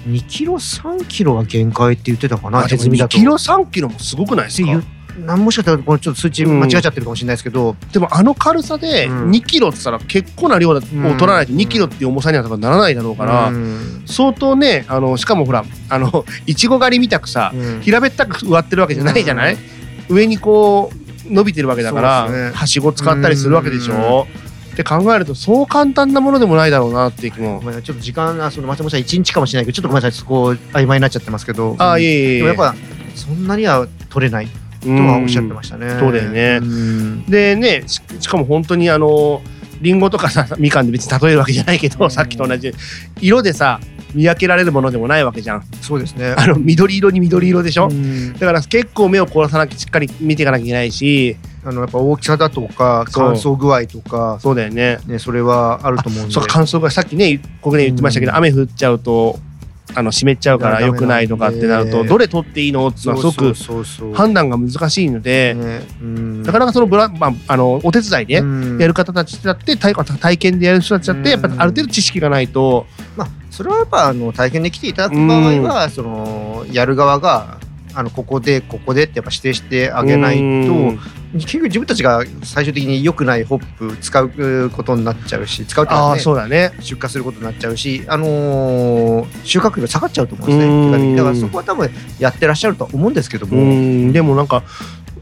Speaker 2: 2キロ3キロが限界って言ってたかな
Speaker 1: 2
Speaker 2: 手摘みだと。
Speaker 1: キロ3キロもすごくないですか？
Speaker 2: なんもしかしたらこれちょっと数値間違っちゃってるかもしれないですけど、
Speaker 1: でもあの軽さで
Speaker 2: うん。
Speaker 1: 2キロって言ったら結構な量を取らないと2キロっていう重さにはならないだろうから、
Speaker 2: うん。
Speaker 1: 相当ねあのしかもほらあのいちご狩りみたくさ
Speaker 2: うん。
Speaker 1: 平べったく植わってるわけじゃないじゃない、上にこう伸びてるわけだから、
Speaker 2: ね。
Speaker 1: はしご使ったりするわけでしょ、って考えるとそう簡単なものでもないだろうなっていう気も。
Speaker 2: ちょっと時間あその松本さん1日かもしれないけどちょっとごめんなさい。そこ曖昧になっちゃってますけど。
Speaker 1: ああいえいえいえ。
Speaker 2: でもやっぱそんなには取れない。とはおっしゃってましたね。
Speaker 1: そうだよね。
Speaker 2: うん。
Speaker 1: でねししかも本当にあのリンゴとかさみかんで別に例えるわけじゃないけど、
Speaker 2: うん。
Speaker 1: さっきと同じ色でさ見分けられるものでもないわけじゃん。
Speaker 2: そうですね。
Speaker 1: あの緑色に緑色でしょ、
Speaker 2: うん。
Speaker 1: だから結構目を凝らさなきゃしっかり見ていかなきゃいけないし
Speaker 2: あのやっぱ大きさだとか乾燥具合とか
Speaker 1: そうだよね。
Speaker 2: ねそれはあると思うんで。
Speaker 1: そう乾燥がさっきねここで言ってましたけど、
Speaker 2: うん。
Speaker 1: 雨降っちゃうとあの湿っちゃうから良くないとかってなるとどれ取っていいのっていうのはすごく判断が難しいので、なかなかそのブラ、まあ、あのお手伝いで
Speaker 2: うん。
Speaker 1: やる方たちだって体体験でやる人たちだってやっぱ
Speaker 2: うん。
Speaker 1: ある程度知識がないと。
Speaker 2: まあそれはやっぱあの体験で来ていただく場合はそのやる側があのここでここでってやっぱ指定してあげないと
Speaker 1: うん。
Speaker 2: 結局自分たちが最終的に良くないホップ使うことになっちゃうし使うっていうの
Speaker 1: あそうだね。
Speaker 2: 出荷することになっちゃうし、あのー収穫量下がっちゃうと思うんですね
Speaker 1: うん。
Speaker 2: 結果的に。だからそこは多分やってらっしゃるとは思うんですけど
Speaker 1: う
Speaker 2: も、
Speaker 1: ん。でもなんか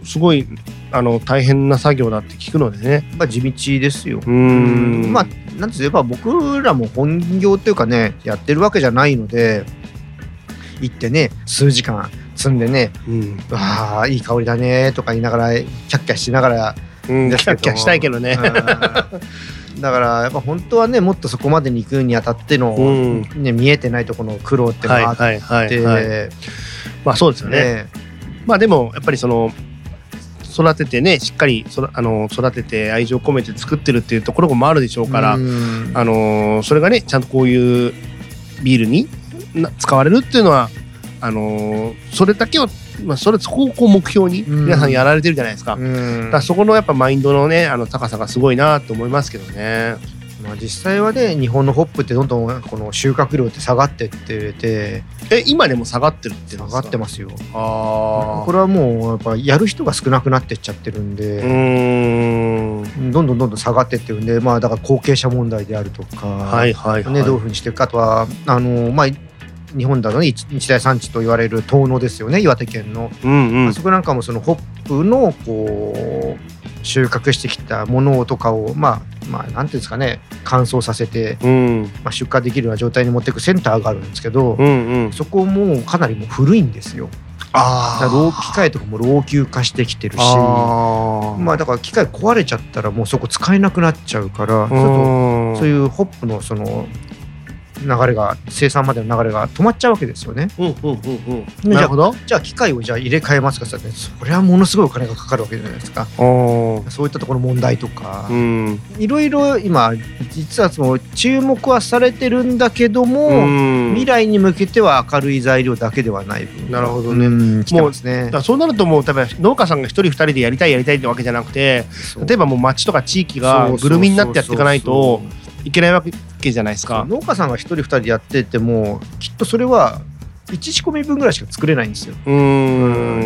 Speaker 1: すごいあの大変な作業だって聞くのでね。
Speaker 2: まあ、地道ですよ。
Speaker 1: うん。
Speaker 2: まあなんて言えば僕らも本業っていうかねやってるわけじゃないので行ってね数時間積んでね
Speaker 1: うん「
Speaker 2: わあいい香りだね」とか言いながらキャッキャしながら
Speaker 1: うん、
Speaker 2: ですけど
Speaker 1: キャッキャしたいけどね。
Speaker 2: うん だからやっぱ本当はねもっとそこまでに行くにあたっての、
Speaker 1: うん
Speaker 2: ね、見えてないところの苦労っての
Speaker 1: はい
Speaker 2: があって、
Speaker 1: はいはいはい。まあそうですよね。
Speaker 2: ね
Speaker 1: まあでもやっぱりその育ててねしっかりそらあの育てて愛情込めて作ってるっていうところもあるでしょうから、
Speaker 2: うん
Speaker 1: あのそれがねちゃんとこういうビールにな使われるっていうのはあのそれだけをまあそれそこをこう目標に
Speaker 2: うん。
Speaker 1: 皆さんやられてるじゃないですか。だそこのやっぱマインドのねあの高さがすごいなと思いますけどね。
Speaker 2: まあ、実際はね日本のホップってどんどんこの収穫量って下がってってて。
Speaker 1: え今でも下がってるって
Speaker 2: 下がって
Speaker 1: ま
Speaker 2: ますよ。
Speaker 1: あ
Speaker 2: これはもうやっぱやる人が少なくなってっちゃってるん
Speaker 1: う
Speaker 2: で、
Speaker 1: ーん。
Speaker 2: どんどんどんどん下がってってるんで。まあだから後継者問題であるとか、
Speaker 1: はいはいはい。
Speaker 2: ね、どういうふうにしていくかあとはあのまあ日本だとね一日大産地と言われる遠野ですよね岩手県の、
Speaker 1: うんうん。
Speaker 2: あそこなんかもそのホップのこう収穫してきたものとかをまあまあなんていうんですかね乾燥させて、
Speaker 1: うん。
Speaker 2: まあ、出荷できるような状態に持っていくセンターがあるんですけど、
Speaker 1: うんうん。
Speaker 2: そこもかなりもう古いんですよ。
Speaker 1: あ
Speaker 2: 老機械とかも老朽化してきてるしまあだから機械壊れちゃったらもうそこ使えなくなっちゃうから、そういうホップのその流れが生産までの流れが止まっちゃうわけですよね。
Speaker 1: うんうんうんうん。なるほど。
Speaker 2: じゃあ機械をじゃあ入れ替えますかってそれはものすごいお金がかかるわけじゃないですか。そういったところの問題とか
Speaker 1: う、ん。
Speaker 2: いろいろ今実はその注目はされてるんだけども、
Speaker 1: うん
Speaker 2: 未来に向けては明るい材料だけではない分
Speaker 1: なるほどね
Speaker 2: うん来てますね
Speaker 1: そうなるともう例えば農家さんが一人二人でやりたいやりたいってわけじゃなくて例えばもう町とか地域がぐるみになってやっていかないといけないわけじゃないですか。
Speaker 2: 農家さんが一人二人やっててもきっとそれは1仕込み分ぐらいしか作れないんですよ。で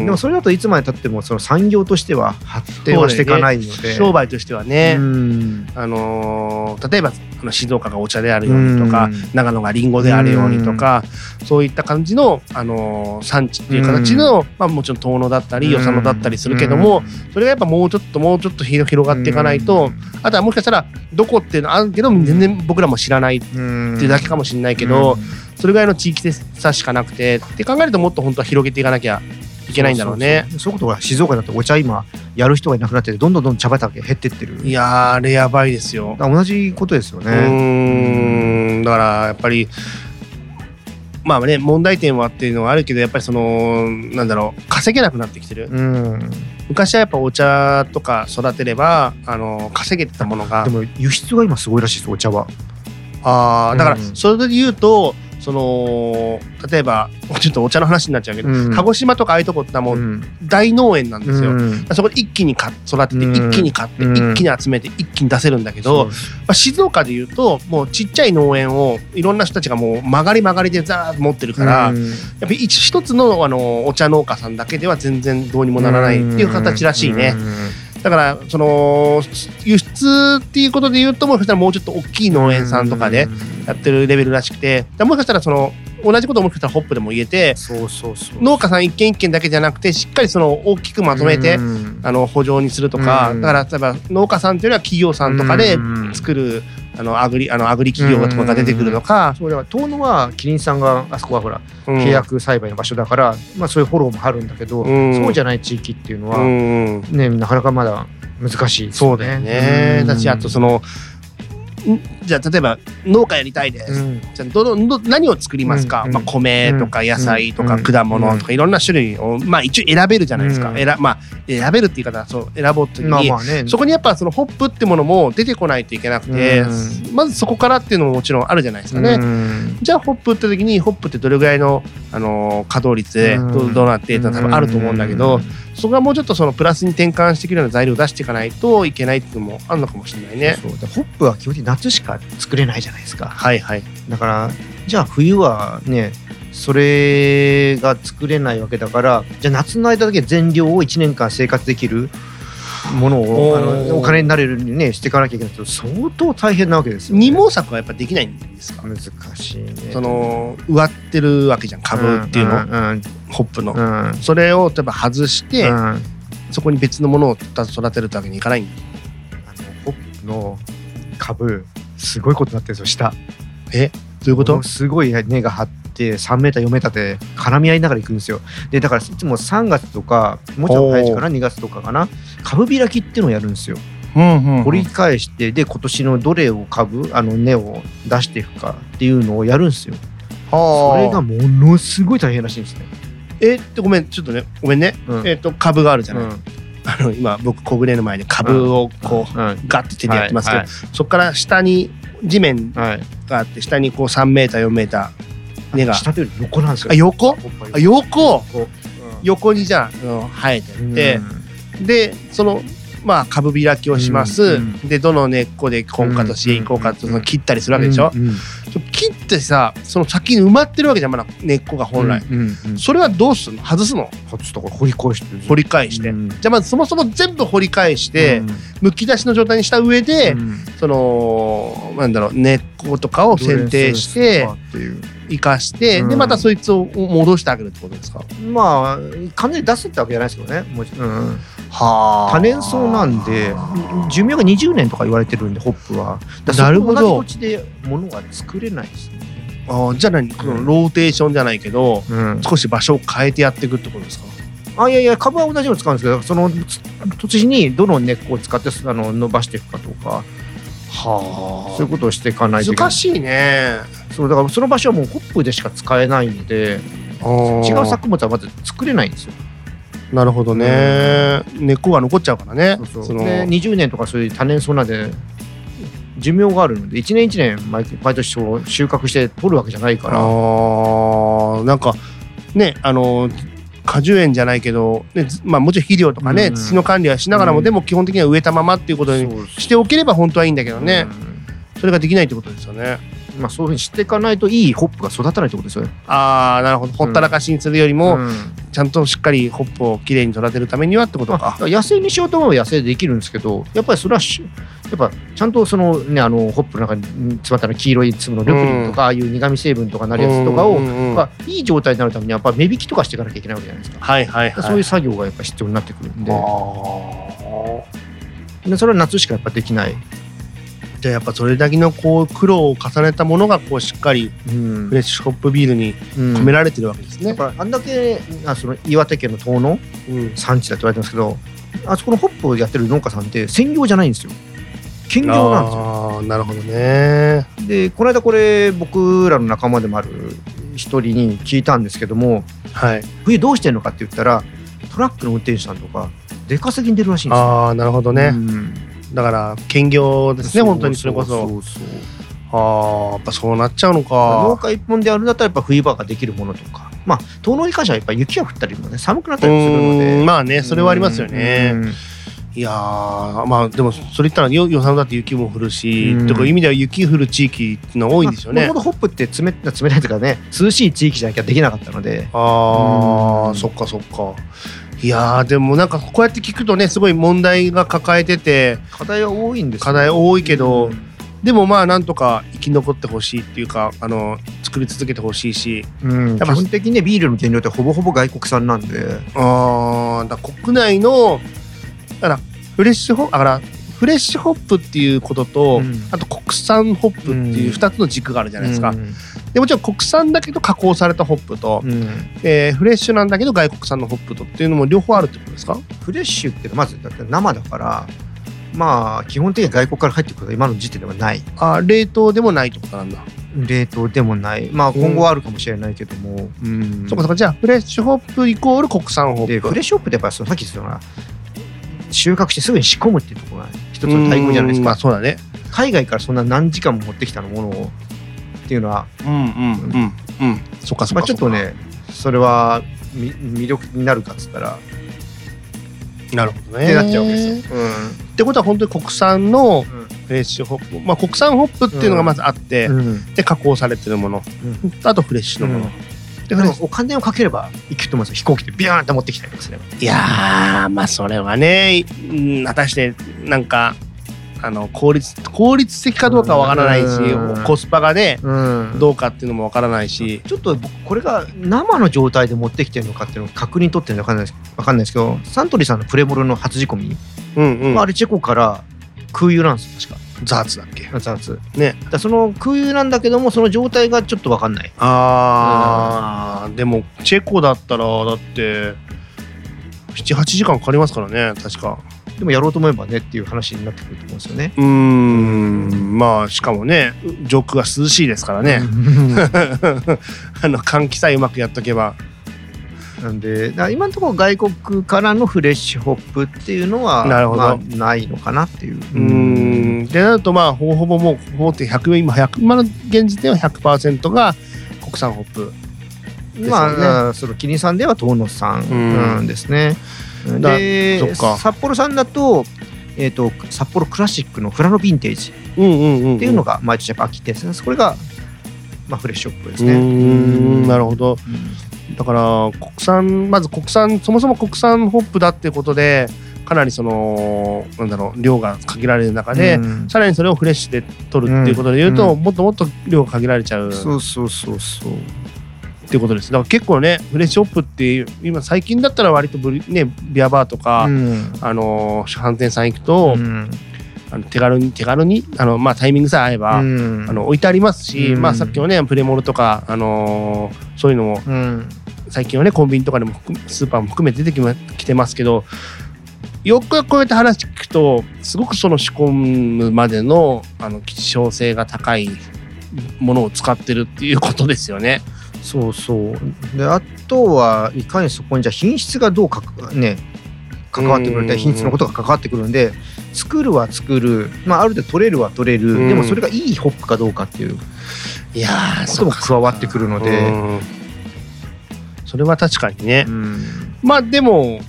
Speaker 2: もそれだといつまでたってもその産業としては発展はしていかないので。
Speaker 1: 商売としてはね、
Speaker 2: うん。
Speaker 1: あのー例えばあの静岡がお茶であるようにとか、
Speaker 2: うん。
Speaker 1: 長野がリンゴであるようにとか、そういった感じの、あのー産地っていう形の、まあ、もちろん遠野だったり与謝野だったりするけども、それがやっぱもうちょっともうちょっと広広がっていかないと、あとはもしかしたらどこっていうのあるけど全然僕らも知らないって
Speaker 2: うん
Speaker 1: いうだけかもしれないけど、それぐらいの地域差しかなくてって考えるともっと本当は広げていかなきゃいけないんだろうね。
Speaker 2: そういうことは静岡だとお茶今やる人がいなくなっててどんどんどんどん茶畑減ってってる。
Speaker 1: いやーあれやばいですよ。
Speaker 2: 同じことですよ
Speaker 1: う
Speaker 2: ね。
Speaker 1: ーんだからやっぱりまあね問題点はっていうのはあるけどやっぱりそのなんだろう稼げなくなってきてる
Speaker 2: うん。
Speaker 1: 昔はやっぱお茶とか育てればあの稼げてたものが
Speaker 2: でも輸出が今すごいらしいですお茶は。
Speaker 1: あーだから
Speaker 2: うん
Speaker 1: それで言うとその例えばちょっとお茶の話になっちゃうけど、
Speaker 2: うん。
Speaker 1: 鹿児島とかああいうとこってもう
Speaker 2: うん。
Speaker 1: 大農園なんですよ。
Speaker 2: うん
Speaker 1: そこで一気にか育てて
Speaker 2: うん。
Speaker 1: 一気に買って
Speaker 2: うん。
Speaker 1: 一気に集めて一気に出せるんだけど、まあ、静岡でいうともうちっちゃい農園をいろんな人たちがもう曲がり曲がりでザーッと持ってるから、
Speaker 2: うん。
Speaker 1: やっぱり一一つのあのお茶農家さんだけでは全然どうにもならないっていう形らしいね。だからその輸出っていうことで言うともしかしたらもうちょっと大きい農園さんとかでやってるレベルらしくてもしかしたらその同じことをもしかしたらホップでも言えて農家さん一軒一軒だけじゃなくてしっかりその大きくまとめて
Speaker 2: うん。
Speaker 1: あの補助にするとか
Speaker 2: うん。
Speaker 1: だから例えば農家さんというのは企業さんとかで
Speaker 2: うん。
Speaker 1: 作るあのアグリあのアグリ企業とかが出てくるとか、
Speaker 2: そうだから遠野はキリンさんがあそこはほら
Speaker 1: うん。
Speaker 2: 契約栽培の場所だから、まあそういうフォローもあるんだけど、
Speaker 1: うん。
Speaker 2: そうじゃない地域っていうのは、
Speaker 1: うん
Speaker 2: ねなかなかまだ難しいです
Speaker 1: そうだよね。だしあとそのんじゃあ例えば農家やりたいです、
Speaker 2: うん。
Speaker 1: じゃあどのど何を作りますか、
Speaker 2: うん。
Speaker 1: まあ、米とか野菜とか
Speaker 2: うん。
Speaker 1: 果物とかいろんな種類を、まあ、一応選べるじゃないですか、
Speaker 2: うん。
Speaker 1: 選まあ、選べるって言い方はそう選ぼうという。に、
Speaker 2: まあまあね。
Speaker 1: そこにやっぱそのホップってものも出てこないといけなくて、
Speaker 2: うん。
Speaker 1: まずそこからっていうのももちろんあるじゃないですかね。
Speaker 2: うん。
Speaker 1: じゃあホップって時にホップってどれぐらいの、あのー稼働率でど
Speaker 2: うん。
Speaker 1: どうなって多分あると思うんだけど、そこがもうちょっとそのプラスに転換してくるような材料を出していかないといけないっていうのもあるのかもしれないね。
Speaker 2: そう。でホップは基本的に夏しか作れないじゃないですか。
Speaker 1: はいはい。
Speaker 2: だからじゃあ冬はねそれが作れないわけだからじゃあ夏の間だけ全量を1年間生活できるものをあのお金になれるようにねしていかなきゃいけない。と相当大変なわけですよ、ね。
Speaker 1: 二毛作はやっぱできないんですか？
Speaker 2: 難しいね。
Speaker 1: その植わってるわけじゃん。株っていうの、
Speaker 2: んうん
Speaker 1: ホップの、
Speaker 2: うん。うん
Speaker 1: それを例えば外して、
Speaker 2: うん。
Speaker 1: そこに別のものを育てるわけにいかないん
Speaker 2: ホップの株すごいことになってるんですよ下。
Speaker 1: どういうこと？
Speaker 2: すごい根が張って3メーター4メーターで絡み合いながら行くんですよ。でだからいつも3月とかもうちょっと早い時かな2月とかかな株開きっていうのをやるんですよ。
Speaker 1: うんうん
Speaker 2: 掘り返してで今年のどれを株あの根を出していくかっていうのをやるんですよ。それがものすごい大変らしいんですね、
Speaker 1: えってごめんちょっとねごめんね、
Speaker 2: うん。
Speaker 1: えっ、と株があるじゃない、
Speaker 2: うん
Speaker 1: あの今僕小舟の前で株をこう、
Speaker 2: うん。
Speaker 1: ガッて手でやってますけど、
Speaker 2: はい。
Speaker 1: そこから下に地面
Speaker 2: はいはい
Speaker 1: があって下にこう3メーター4メーター根が。
Speaker 2: 下というより横なんですよ。
Speaker 1: あ横？あ横。
Speaker 2: 横。
Speaker 1: 横にじゃあ生えて
Speaker 2: うん。
Speaker 1: って、でそのまあ株開きをします、
Speaker 2: うん
Speaker 1: でどの根っこで根かとしていこうかとその切ったりするわけでしょ、
Speaker 2: うんうん
Speaker 1: 切ってさその先に埋まってるわけじゃんまだ根っこが本来、
Speaker 2: うんうんうん。
Speaker 1: それはどうするの？外すの？
Speaker 2: 外すとこ掘り返して。
Speaker 1: 掘り返して、
Speaker 2: うん。
Speaker 1: じゃあまずそもそも全部掘り返して、
Speaker 2: うん。
Speaker 1: むき出しの状態にした上で、
Speaker 2: うん。
Speaker 1: そのなんだろう根っことかを剪定して
Speaker 2: っていう
Speaker 1: 生かして、
Speaker 2: うん。
Speaker 1: でまたそいつを戻してあげるってことですか？
Speaker 2: まあ完全に出すってわけじゃないですけどね。もちうん、
Speaker 1: は
Speaker 2: 多年草なんで寿命が20年とか言われてるんでホップは。
Speaker 1: なるほど。
Speaker 2: 同じ土地で物が作れないですね、
Speaker 1: あーじゃあ何このローテーションじゃないけど
Speaker 2: うん、
Speaker 1: 少し場所を変えてやっていくってことですか？
Speaker 2: あいやいや株は同じの使うんですけどそのつ土地にどの根っこを使ってあの伸ばしていくかとか。
Speaker 1: は
Speaker 2: そういうことをしていかないといけない。
Speaker 1: 難しいね
Speaker 2: そうだからその場所はもうホップでしか使えないので違う作物はまず作れないんですよ。
Speaker 1: なるほどね。根っこが残っちゃうからね。
Speaker 2: そうそ
Speaker 1: そうの
Speaker 2: で20年とかそういう多年草なんで寿命があるので1年1年毎毎年そう収穫して取るわけじゃないから。
Speaker 1: あー。なんかねあの果樹園じゃないけど、ねずまあ、もちろん肥料とかね、
Speaker 2: うん。
Speaker 1: 土の管理はしながらも、
Speaker 2: うん。
Speaker 1: でも基本的には植えたままっていうことにしておければ本当はいいんだけどね、
Speaker 2: うん。
Speaker 1: それができないってことですよね。
Speaker 2: まあ、そういうふうにしていかないといいホップが育たないってことですよね。
Speaker 1: ああなるほどほったらかしにするよりも、
Speaker 2: うん
Speaker 1: ちゃんとしっかりホップをきれいに育てるためにはってこと
Speaker 2: まあ
Speaker 1: か。
Speaker 2: 野生にしようと思えば野生でできるんですけどやっぱりそれはしやっぱちゃんとそのねあのホップの中に詰まったの黄色い粒のルプリンとか、ああいう苦味成分とかなるやつとかを、まあ、いい状態になるためにはやっぱ芽引きとかしていかなきゃいけないわけじゃないですか。
Speaker 1: はいはいはい。
Speaker 2: そういう作業がやっぱ必要になってくるんででそれは夏しかやっぱできない。
Speaker 1: じゃあやっぱそれだけのこう苦労を重ねたものがこうしっかり
Speaker 2: うん
Speaker 1: フレッシュホップビールに
Speaker 2: うん
Speaker 1: 込められてるわけですね。
Speaker 2: だからあんだけあその岩手県の遠野
Speaker 1: うん
Speaker 2: 産地だって言われてますけどあそこのホップをやってる農家さんって専業じゃないんですよ兼業なんですよ
Speaker 1: ああなるほどね。
Speaker 2: でこの間これ僕らの仲間でもある一人に聞いたんですけども
Speaker 1: はい。
Speaker 2: 冬どうしてんのかって言ったらトラックの運転手さんとか出稼ぎに出るらしいんですよ。
Speaker 1: ああなるほどね。
Speaker 2: うん
Speaker 1: だから兼業ですね本当にそれこそ。
Speaker 2: うそう
Speaker 1: ああやっぱそうなっちゃうの
Speaker 2: 農
Speaker 1: か。
Speaker 2: 家一本でやるんだったらやっぱ冬場ができるものとかまあ遠野に関してはやっぱ雪が降ったりもね寒くなったりもするの
Speaker 1: う
Speaker 2: で
Speaker 1: んまあねそれはありますよね。
Speaker 2: うん
Speaker 1: いやーまあでもそれ言ったらよ予算だって雪も降るし、
Speaker 2: うん
Speaker 1: とかいう意味では雪降る地域ってのは多いんですよね。
Speaker 2: もともとホップって冷た冷たいというかね涼しい地域じゃなきゃできなかったので
Speaker 1: ああ、
Speaker 2: うん
Speaker 1: そっかそっか。いやーでもなんかこうやって聞くとねすごい問題が抱えてて
Speaker 2: 課題は多いんですよ
Speaker 1: 課題多いけど、
Speaker 2: うん。
Speaker 1: でもまあなんとか生き残ってほしいっていうかあの作り続けてほしいし
Speaker 2: うん、
Speaker 1: ぱ
Speaker 2: 基本的にねビールの原料ってほぼほぼ外国産なんで。
Speaker 1: あーだ国内のだからフレッシュホだからフレッシュホップっていうことと、
Speaker 2: うん。
Speaker 1: あと国産ホップっていう2つの軸があるじゃないですか、
Speaker 2: うん。
Speaker 1: でもちろん国産だけど加工されたホップと、
Speaker 2: うん。
Speaker 1: えーフレッシュなんだけど外国産のホップとっていうのも両方あるってことですか？
Speaker 2: フレッシュってまずだって生だからまあ基本的には外国から入ってくることは今の時点ではない。
Speaker 1: あ冷凍でもないってことなんだ。
Speaker 2: 冷凍でもない。まあ今後はあるかもしれないけども、うん。
Speaker 1: そっかそっかじゃあフレッシュホップイコール国産ホップ。
Speaker 2: でフレッシュホップってやっぱそのさっき言ったような収穫してすぐに仕込むっていうところが一つの待遇じゃないですか。
Speaker 1: うん。まあそうだね。
Speaker 2: 海外からそんな何時間も持ってきたものをっていうのは、
Speaker 1: うんうんうんうん。そっかそっか。
Speaker 2: まあ、ちょっとねそれはみ魅力になるかっつったら、
Speaker 1: なるほどね。
Speaker 2: ってなっちゃうわけですよ。
Speaker 1: ってことは本当に国産のフレッシュホップ、まあ、国産ホップっていうのがまずあって、
Speaker 2: うん。うん。
Speaker 1: で加工されてるもの、あとフレッシュのもの、
Speaker 2: でもお金をかければいけると思うんですよ。飛行機でビューンって持ってきたりとかすれば。
Speaker 1: いやーまあそれはね、うん、果たしてなんかあの効率効率的かどうかはわからないし
Speaker 2: うん。
Speaker 1: コスパがね
Speaker 2: うん。
Speaker 1: どうかっていうのもわからないし。
Speaker 2: ちょっと僕これが生の状態で持ってきてるのかっていうのを確認取ってるのかわかんないです。わかんないですけどサントリーさんのプレモルの初仕込み、
Speaker 1: うんうん。
Speaker 2: あれチェコから空輸なんですよ確
Speaker 1: ザーツだっけ？
Speaker 2: か熱々
Speaker 1: ね。
Speaker 2: だその空輸なんだけどもその状態がちょっとわかんない。
Speaker 1: あー。でもチェコだったらだって78時間かかりますからね確か。
Speaker 2: でもやろうと思えばねっていう話になってくると思うんですよね。
Speaker 1: うーん。まあしかもね上空が涼しいですからね、あの換気さえうまくやっとけば
Speaker 2: なんで今のところ外国からのフレッシュホップっていうのは
Speaker 1: なるほど。
Speaker 2: まあ、ないのかなっていう。
Speaker 1: うーん。でなるとまあほぼほぼもうほぼって100今100今の現時点は100%が国産ホップね。
Speaker 2: まあ、そのキリンさんでは遠野さん、
Speaker 1: うん。
Speaker 2: うんですね。
Speaker 1: だ
Speaker 2: で札幌さんだと,、えー、と札幌クラシックのフラノヴィンテージ
Speaker 1: うんうんうん
Speaker 2: っていうのが毎年やっぱ秋ってですね、これが、まあ、フレッシュホップですね。
Speaker 1: ん。なる
Speaker 2: ほ
Speaker 1: ほどだから国産まず国産そもそも国産ホップだっていうことでかなりそのなんだろう量が限られる中で、さらにそれをフレッシュで取るっていうことで言うと、
Speaker 2: うん。
Speaker 1: もっともっと量が限られちゃう。っ
Speaker 2: そうそうそうそう。
Speaker 1: ていうことです。だから結構ねフレッシュホップっていう今最近だったら割とブリ、ね、ビアバーとか、
Speaker 2: うん。
Speaker 1: あのー販店さん行くと、
Speaker 2: うん。
Speaker 1: あの手軽に手軽にあの、まあ、タイミングさえ合えば、
Speaker 2: うん。
Speaker 1: あの置いてありますし、
Speaker 2: うん。
Speaker 1: まあ、さっきのねプレモルとか、あのーそういうのも
Speaker 2: うん
Speaker 1: 最近はねコンビニとかでもスーパーも含めて出てきまきてますけどよくこうやって話聞くとすごくその仕込むまでのあの希少性が高いものを使ってるっていうことですよね。
Speaker 2: そうそう。であとはいかにそこにじゃあ品質がどうかね関わってくるんで
Speaker 1: うん
Speaker 2: 品質のことが関わってくるんで作るは作る、まあ、ある程度取れるは取れる、
Speaker 1: うん。
Speaker 2: でもそれがいいホップかどうかっていう。
Speaker 1: いやー
Speaker 2: ことも加わってくるので、
Speaker 1: うんそれは確かにね。
Speaker 2: うん。
Speaker 1: まあでも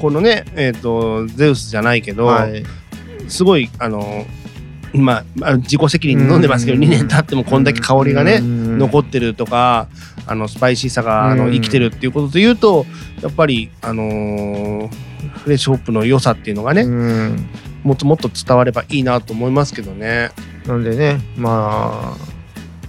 Speaker 1: このねえっ、とゼウスじゃないけど、
Speaker 2: はい、
Speaker 1: すごいあのまあまあ自己責任で飲んでますけど、
Speaker 2: うん。
Speaker 1: 2年経ってもこんだけ香りがね、
Speaker 2: うん。
Speaker 1: 残ってるとかあのスパイシーさがあの
Speaker 2: うん。
Speaker 1: 生きてるっていうことで言うとやっぱりあのーフレッシュホップの良さっていうのがね、
Speaker 2: うん。
Speaker 1: もっともっと伝わればいいなと思いますけどね。
Speaker 2: なんでねまあ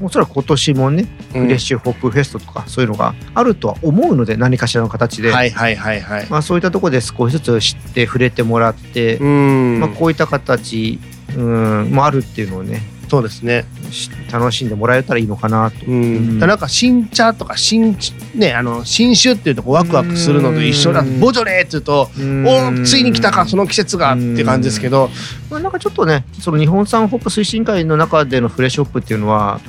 Speaker 2: おそらく今年もね、
Speaker 1: うん。
Speaker 2: フレッシュホップフェストとかそういうのがあるとは思うので何かしらの形で、
Speaker 1: はいはいはいはい。
Speaker 2: まあ、そういったところで少しずつ知って触れてもらって、
Speaker 1: うん、
Speaker 2: まあ、こういった形うんもあるっていうのをね
Speaker 1: そうですね。
Speaker 2: し楽しんでもらえたらいいのかなと。
Speaker 1: なんか新茶とか新ねあの新酒っていうとこうワクワクするのと一緒だ。
Speaker 2: うん。
Speaker 1: ボジョレーっていうとおついに来たかその季節がって感じですけど。
Speaker 2: まあ、なんかちょっとねその日本産ホップ推進会の中でのフレッシュホップっていうのは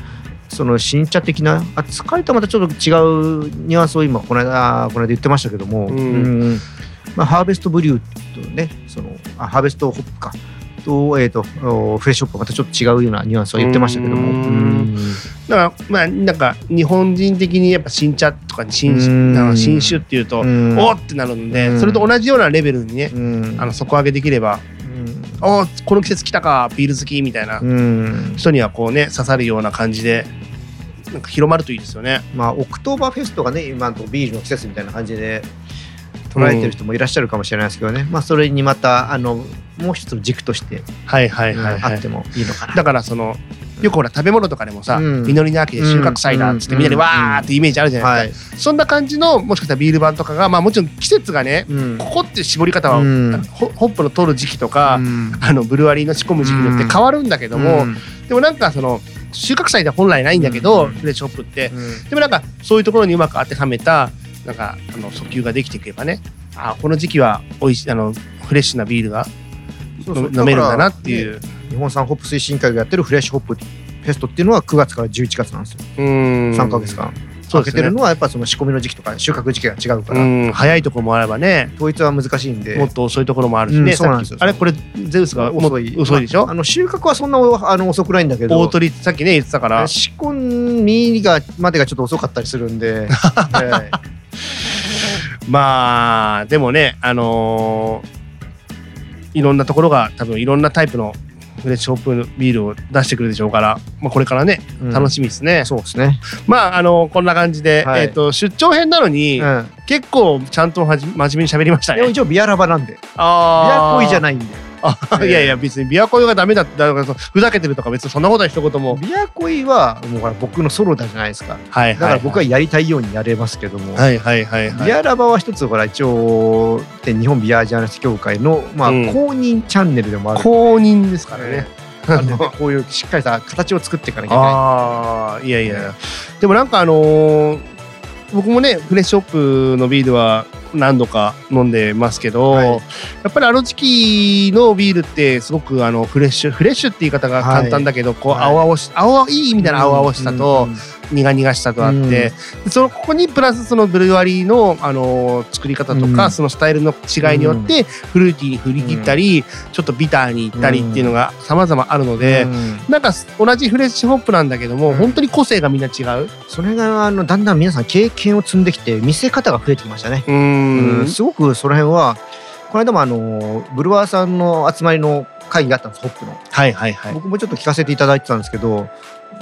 Speaker 2: その新茶的な？扱いとはまたちょっと違うニュアンスを今この間この間言ってましたけども、
Speaker 1: うん。
Speaker 2: うん。まあ、ハーベストブリューとねそのあハーベストホップか。と,、えー、とおフレッシュホップはまたちょっと違うようなニュアンスは言ってましたけども。
Speaker 1: だからまあなんか日本人的にやっぱ新茶とか新
Speaker 2: うん。
Speaker 1: あの新酒っていうと
Speaker 2: うん。
Speaker 1: おーってなるんで
Speaker 2: うん。
Speaker 1: それと同じようなレベルにね
Speaker 2: うん。
Speaker 1: あの底上げできればおーこの季節来たかビール好きみたいな
Speaker 2: うん
Speaker 1: 人にはこうね刺さるような感じでなんか広まるといいですよね。
Speaker 2: まあ、オクトーバーフェストがね、今のとビールの季節みたいな感じで捉えてる人もいらっしゃるかもしれないですけどね、まあ、それにまた、あの、もう一つの軸として、
Speaker 1: はいはいはいはい
Speaker 2: あって。もいいのかな。
Speaker 1: だからそのよくほら食べ物とかでもさ、
Speaker 2: うん。
Speaker 1: 実りの秋で収穫祭だっつって
Speaker 2: うん。
Speaker 1: みんなでわーってイメージあるじゃない
Speaker 2: はい。
Speaker 1: ですか、そんな感じのもしかしたらビール版とかがまあもちろん季節がね
Speaker 2: うん。
Speaker 1: ここって絞り方は、
Speaker 2: うん。
Speaker 1: ホホップの取る時期とか、
Speaker 2: うん。
Speaker 1: あのブルワリーの仕込む時期によって変わるんだけども、
Speaker 2: うん。
Speaker 1: でもなんかその収穫祭では本来ないんだけど、
Speaker 2: うん。
Speaker 1: フレッシュホップって。
Speaker 2: うん。
Speaker 1: でもなんかそういうところにうまく当てはめたなんかあの訴求ができていけばねあこの時期はおいしあのフレッシュなビールが
Speaker 2: そうそう
Speaker 1: 飲めるんだなっていう。
Speaker 2: 日本産ホップ推進会がやってるフレッシュホップフェストっていうのは9月から11月なんですよ。
Speaker 1: うん。
Speaker 2: 3ヶ月間。
Speaker 1: そうね
Speaker 2: かけてるの。はやっぱその仕込みの時期とか収穫時期が違うから、
Speaker 1: うん。早いところもあればね、
Speaker 2: 統一は難しいんで。
Speaker 1: もっと遅いところもあるしね。
Speaker 2: うんそうなんですよ
Speaker 1: あれこれゼウスが
Speaker 2: 遅い
Speaker 1: 遅いでしょ？
Speaker 2: あの収穫はそんなあの遅くないんだけど
Speaker 1: 大鳥さっきね言ってたから。
Speaker 2: 仕込みがまでがちょっと遅かったりするんで、え
Speaker 1: まあでもねあのーいろんなところが多分いろんなタイプのフレッシュホップビールを出してくるでしょうから、まあ、これからね
Speaker 2: え
Speaker 1: 楽しみですね、
Speaker 2: そうですね、
Speaker 1: まああのこんな感じで、
Speaker 2: はい。
Speaker 1: えっ、と出張編なのに、
Speaker 2: うん、
Speaker 1: 結構ちゃんとはじ真面目に喋りましたね。
Speaker 2: でも一応ビアラバなんで。ビ
Speaker 1: あ
Speaker 2: アコイじゃ
Speaker 1: ない
Speaker 2: ないんで
Speaker 1: いやいや別にビアコイがダメだってだからふざけてるとか別にそんなことは一言も。
Speaker 2: ビアコイはもう僕のソロだじゃないですか。
Speaker 1: はい
Speaker 2: だから僕はやりたいようにやれますけども、
Speaker 1: はいはいはいはい。
Speaker 2: ビアラバは一つほら一応で日本ビアジャーナリスト協会の、まあ
Speaker 1: うん。
Speaker 2: 公認チャンネルでもある。
Speaker 1: 公認ですからね、
Speaker 2: こういうしっかりした形を作っていかなきゃいけない。
Speaker 1: ああいやいや。でもなんかあのー僕もねフレッシュホップのビールは何度か飲んでますけど、
Speaker 2: はい。
Speaker 1: やっぱりあの時期のビールってすごくあのフレッシュフレッシュって言い方が簡単だけど、こう
Speaker 2: はい
Speaker 1: 青々し青々いい意味での青々しさと
Speaker 2: うん
Speaker 1: 苦々しさとあって、
Speaker 2: うん。
Speaker 1: でそのここにプラスそのブルワリーの、あのー作り方とか、
Speaker 2: うん。
Speaker 1: そのスタイルの違いによって、フルーティーに振り切ったり、ちょっとビターにいったりっていうのが様々あるので、
Speaker 2: うん。
Speaker 1: なんか同じフレッシュホップなんだけども、
Speaker 2: うん。
Speaker 1: 本当に個性がみんな違う？
Speaker 2: それがあのだんだん皆さん経験を積んできて見せ方が増えてきましたね。
Speaker 1: う
Speaker 2: ん。すごくその辺はこの間もあのブルワーさんの集まりの会議があったんですホップの。
Speaker 1: はいはいはい。
Speaker 2: 僕もちょっと聞かせていただいてたんですけど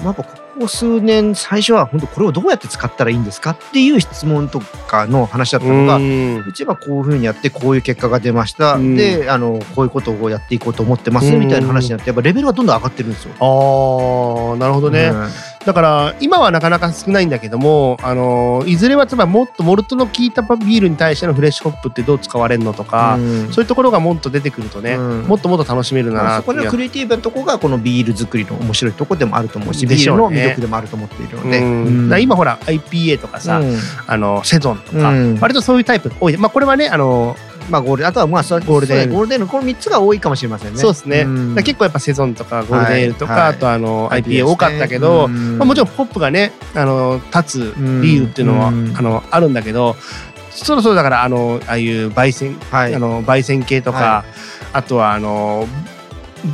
Speaker 2: やっぱここ数年最初は本当これをどうやって使ったらいいんですかっていう質問とかの話だったのが
Speaker 1: う
Speaker 2: ちはこういうふうにやってこういう結果が出ました、
Speaker 1: うん
Speaker 2: であのこういうことをやっていこうと思ってます
Speaker 1: うん
Speaker 2: みたいな話になってやっぱレベルがどんどん上がってるんですよ。
Speaker 1: あーなるほどね、
Speaker 2: うん
Speaker 1: だから今はなかなか少ないんだけども、あのーいずれは例えばもっとモルトの効いたビールに対してのフレッシュホップってどう使われるのとか、
Speaker 2: うん。
Speaker 1: そういうところがもっと出てくるとね、
Speaker 2: うん。
Speaker 1: もっともっと楽しめるな
Speaker 2: まあそこのクリエイティブなとこがこのビール作りの面白いとこでもあると思うしビールの魅力でもあると思っているので、
Speaker 1: うん。今ほら IPA とかさ、
Speaker 2: うん。
Speaker 1: あのセゾンとか、
Speaker 2: うん。
Speaker 1: 割とそういうタイプが多い。まあこれはねあの
Speaker 2: まあゴールあとはまあそ
Speaker 1: ゴールデン
Speaker 2: ゴールデンのこの3つが多いかもしれませんね。
Speaker 1: そうですね。結構やっぱセゾンとかゴールデンエールとか、
Speaker 2: はいはい。
Speaker 1: あとあの IPA 多かったけど、
Speaker 2: うん。
Speaker 1: まあ、もちろんポップがねあの立つビールっていうのは、
Speaker 2: うん。
Speaker 1: あのあるんだけどそろそろだからあのああいう焙煎、
Speaker 2: はい。
Speaker 1: あの焙煎系とか、
Speaker 2: は
Speaker 1: あとはあの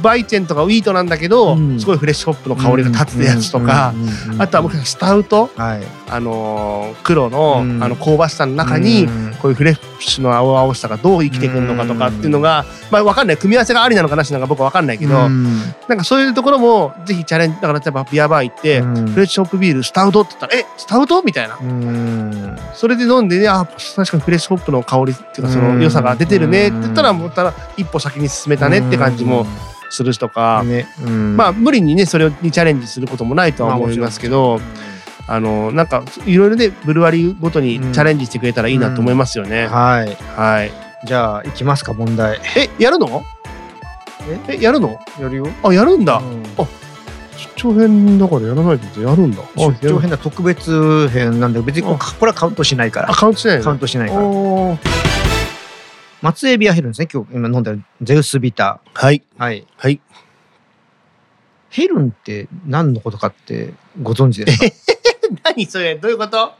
Speaker 1: ヴァイツェンとかウィートなんだけど、
Speaker 2: うん。
Speaker 1: すごいフレッシュホップの香りが立つやつとか、あとはもしかしたらスタウト、
Speaker 2: はい
Speaker 1: あの黒の,、
Speaker 2: うん。
Speaker 1: あの香ばしさの中に、
Speaker 2: うん。
Speaker 1: こういうフレッシュの青々しさがどう生きてくるのかとかっていうのが、まあわかんない。組み合わせがありなのかなしなのか僕はわかんないけど、
Speaker 2: うん。
Speaker 1: なんかそういうところもぜひチャレンジだから例えばビアバー行って、
Speaker 2: うん。
Speaker 1: フレッシュホップビールスタウトって言ったら「えスタウト?」みたいな。
Speaker 2: うん。
Speaker 1: それで飲んでねあ確かにフレッシュホップの香りっていうかその良さが出てるねって言ったらもうたら一歩先に進めたねって感じもするしとか、
Speaker 2: ね。うん。
Speaker 1: まあ無理にねそれにチャレンジすることもないとは思いますけど、あのなんかいろいろねブルワリーごとにチャレンジしてくれたらいいなと思いますよね。
Speaker 2: はい。
Speaker 1: はい。
Speaker 2: じゃあ行きますか問題。
Speaker 1: えやるの？え？やるの？
Speaker 2: やるよ。
Speaker 1: あやるんだ。
Speaker 2: うん。
Speaker 1: 出張編だからやらないとやるんだ。あ
Speaker 2: 出張編だ特別編なんで別にこれはカウントしないから。
Speaker 1: あカウントしないの？
Speaker 2: カウントしないから。松江ビアヘルンですね今日今飲んでるゼウスビタ。
Speaker 1: はい。
Speaker 2: ーはい。
Speaker 1: はい。
Speaker 2: ヘルンって何のことかってご存知ですか？
Speaker 1: 何それどういうこと？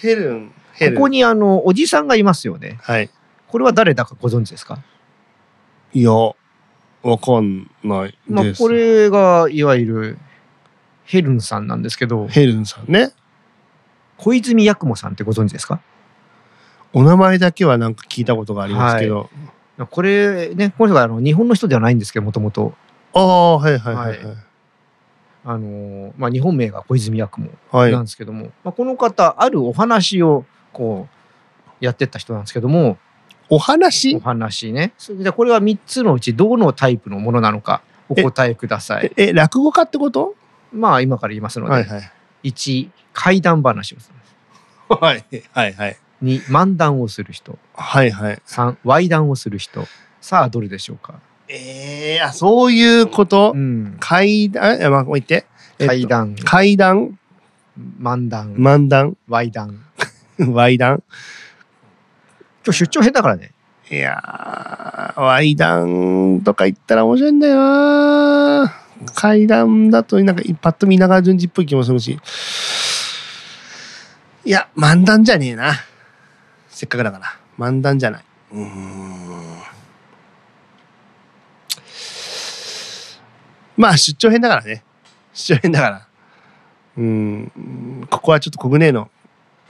Speaker 1: ヘルンヘルン。
Speaker 2: ここにあのおじさんがいますよね
Speaker 1: はい。
Speaker 2: これは誰だかご存知ですか？
Speaker 1: いやわかんないです。
Speaker 2: まあこれがいわゆるヘルンさんなんですけど
Speaker 1: ヘルンさんね。
Speaker 2: 小泉八雲さんってご存知ですか？
Speaker 1: お名前だけはなんか聞いたことがありますけど。
Speaker 2: これねこの人があの日本の人ではないんですけどもともと
Speaker 1: ああはいはいはいはい。
Speaker 2: あのまあ日本名が小泉八雲
Speaker 1: はい。
Speaker 2: なんですけども、まあ、この方あるお話をこうやってった人なんですけども
Speaker 1: お話？
Speaker 2: お話ねじこれは3つのうちどのタイプのものなのかお答えください
Speaker 1: ええ落語家ってこと？
Speaker 2: まあ今から言いますので、
Speaker 1: はいはい。
Speaker 2: 1怪談話をする
Speaker 1: はいはいはい。
Speaker 2: 2漫談をする人
Speaker 1: はいはい。
Speaker 2: 3話談をする人さあどれでしょうか、
Speaker 1: ええあそういうこと？
Speaker 2: う。ん、
Speaker 1: 階段？えまあ言って。えっと階段
Speaker 2: 漫談
Speaker 1: 漫談？
Speaker 2: 話談
Speaker 1: ワイ談
Speaker 2: 今日出張編だからね
Speaker 1: いやー、ワイダンとか行ったら面白いんだよな階段だとなんかパッと見稲川淳二っぽい気もするし。いや、漫談じゃねえな。せっかくだから。漫談じゃない。うーん。まあ出張編だからね。出張編だから。うーん。ここはちょっとコグネーの、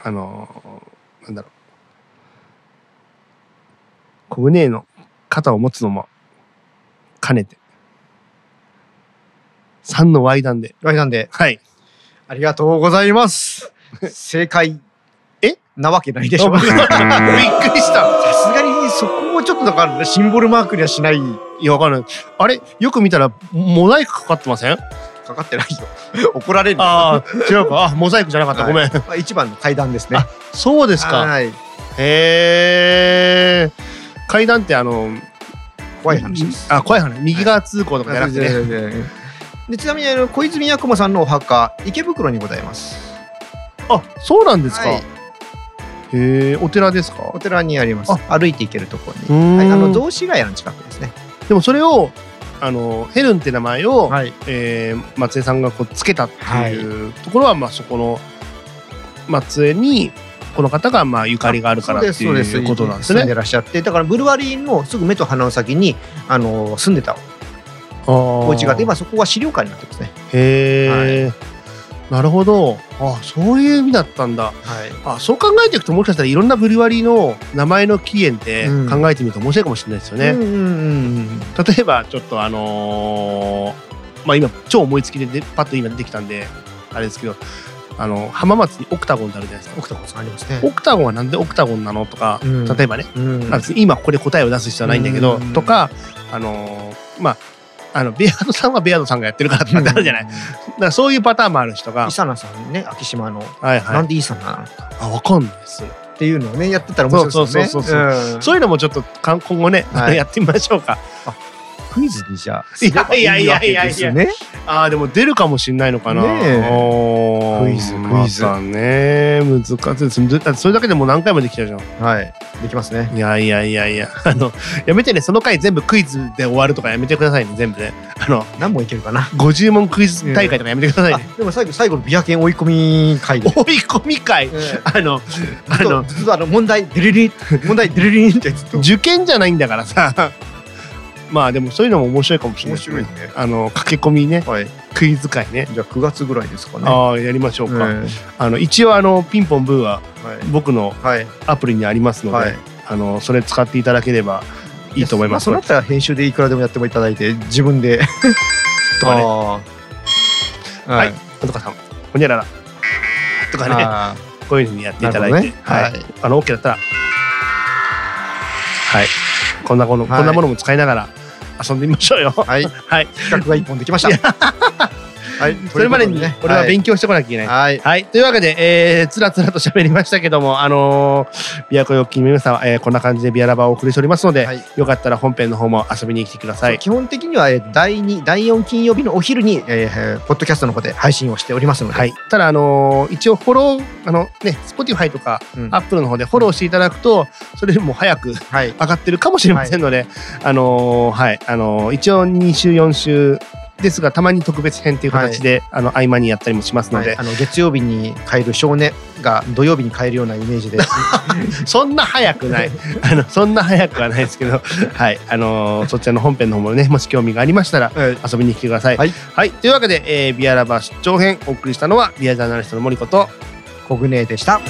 Speaker 1: あの、なんだろう。コグネーの肩を持つのも兼ねて。3の Y 弾で。
Speaker 2: はい、なんで、
Speaker 1: はい。
Speaker 2: ありがとうございます。正解。
Speaker 1: え？
Speaker 2: なわけないでしょ。
Speaker 1: びっくり
Speaker 2: さ
Speaker 1: した。
Speaker 2: そこをちょっとだからシンボルマークにはしない。
Speaker 1: いや、わかんない。あれ？よく見たら、モザイクかかってません？
Speaker 2: かかってないよ。怒られるよ。
Speaker 1: ああ、違うか。あ、モザイクじゃなかった。ごめん。
Speaker 2: まあ一番の階段ですね。
Speaker 1: あそうですか。
Speaker 2: はい。
Speaker 1: へえ。階段ってあの、
Speaker 2: 怖い話です。
Speaker 1: あ、怖い話。右側通行とかじゃなくてね。
Speaker 2: ね。でちなみにあの小泉八雲さんのお墓池袋にございます。
Speaker 1: あ、そうなんですか。
Speaker 2: はい
Speaker 1: へえ、お寺ですか？
Speaker 2: お寺にあります。歩いて行けるところに。
Speaker 1: ん
Speaker 2: はい、あの雑司ヶ谷の近くですね。
Speaker 1: でもそれを、あの、ヘルンって名前を、
Speaker 2: はい。
Speaker 1: えー松江さんがこうつけたっていうところは、まあそこの松江にこの方がまあゆかりがあるからって
Speaker 2: そうです
Speaker 1: いうことなんですね。
Speaker 2: 住んでらっしゃって、だからブルワリーのすぐ目と鼻の先にあの住んでたお
Speaker 1: お
Speaker 2: 家があって、今そこは資料館になってますね。
Speaker 1: へえ、なるほど。あ、そういう意味だったんだ。
Speaker 2: はい。
Speaker 1: あ、そう考えていくともしかしたらいろんなブルワリーの名前の起源って
Speaker 2: うん
Speaker 1: 考えてみると面白いかもしれないですよね。
Speaker 2: うんうんうん
Speaker 1: 例えばちょっとあのーまあ今超思いつきででパッと今出てきたんであれですけどあの浜松にオクタゴンってあるじゃないですか
Speaker 2: オクタゴンありますね。
Speaker 1: オクタゴンはなんでオクタゴンなのとか、
Speaker 2: うん
Speaker 1: 例えばね、
Speaker 2: うん
Speaker 1: 今ここで答えを出す必要はないんだけど、
Speaker 2: うん
Speaker 1: とかあのーまああのベアードさんはベアードさんがやってるからとかってあるじゃない、だからそういうパターンもある人が
Speaker 2: イサナさんね、秋島の、
Speaker 1: はいはい。
Speaker 2: なんでイサナなのか
Speaker 1: あわかんないです
Speaker 2: っていうのをね、やってたら面白いですよね。
Speaker 1: そうそうそうそう
Speaker 2: う。ん。
Speaker 1: そういうのもちょっと今後ね、
Speaker 2: はい。
Speaker 1: やってみましょうか
Speaker 2: クイズにじゃあ、
Speaker 1: いやいやいやいやいや
Speaker 2: すればわけです
Speaker 1: ああでも出るかもしれないのかな。
Speaker 2: ねクイズクイズ
Speaker 1: またね難しいです。だってそれだけでもう何回もできちゃうじゃん。
Speaker 2: ね。はい。できますね。
Speaker 1: いやいやいやいや あのやめてねその回全部クイズで終わるとかやめてくださいね全部ね。あの
Speaker 2: 何問いけるかな
Speaker 1: ？50問クイズ大会とかやめてください
Speaker 2: あ
Speaker 1: ね。
Speaker 2: でも最後、最後のビア犬追い込み会で。
Speaker 1: 追い込み会あのあ
Speaker 2: あの、
Speaker 1: の
Speaker 2: ずっとあの問題、デレリン、問題、デレリンってずっと。
Speaker 1: 受験じゃないんだからさ。まあでもそういうのも面白いかもしれないですね。
Speaker 2: ね。
Speaker 1: あの駆け込みね
Speaker 2: はい。
Speaker 1: クイズ会ね。
Speaker 2: じゃあ9月ぐらいですかね。
Speaker 1: ああやりましょうか。
Speaker 2: え
Speaker 1: あの一応あのピンポンブーは
Speaker 2: え
Speaker 1: 僕の。アプリにありますので、
Speaker 2: はい
Speaker 1: あのそれ使っていただければいいと思います。
Speaker 2: あそったら編集でいくらでもやってもいただいて、自分で。
Speaker 1: とかね、は
Speaker 2: はいい。
Speaker 1: なんとかさん、ほにゃららとかね、
Speaker 2: あ
Speaker 1: こういうふうにやってい
Speaker 2: ー
Speaker 1: ただいて、
Speaker 2: ね
Speaker 1: はい、あの OK だったら、はい、こんなもの、
Speaker 2: はい
Speaker 1: こんなものも使いながら遊んでみましょうよ。
Speaker 2: はい。
Speaker 1: はい、
Speaker 2: 企画が一本できました。はい。
Speaker 1: それまでにね、俺は勉強してこなきゃいけない。
Speaker 2: はい。
Speaker 1: はい。というわけで、えー、つらつらと喋りましたけども、あのー、ビアコヨッキーの皆さんは、えーこんな感じでビアラバーをお送りしておりますので、
Speaker 2: はい
Speaker 1: よかったら本編の方も遊びに来てください。
Speaker 2: 基本的にはえー第2、第4金曜日のお昼に、えー、ポッドキャストの方で配信をしておりますので、
Speaker 1: はい。ただ、あのー一応フォロー、あのね、Spotify とか、
Speaker 2: うん
Speaker 1: Apple の方でフォローしていただくと、それよりも早く
Speaker 2: はい。
Speaker 1: 上がってるかもしれませんので、あのーはい、あのー一応2週、4週ですが、たまに特別編という形で、あの、合間にやったりもしますので、
Speaker 2: はいあの月曜日に変える少年が土曜日に変えるようなイメージで
Speaker 1: そんな早くない。あの、そんな早くはないですけど、はい、あのーそちらの本編の方もね、もし興味がありましたら、
Speaker 2: はい
Speaker 1: 遊びに来てください。
Speaker 2: はい。
Speaker 1: はい。というわけで、えービアラバー出張編お送りしたのは、ビアジャーナリストの森子と、
Speaker 2: コグネでした。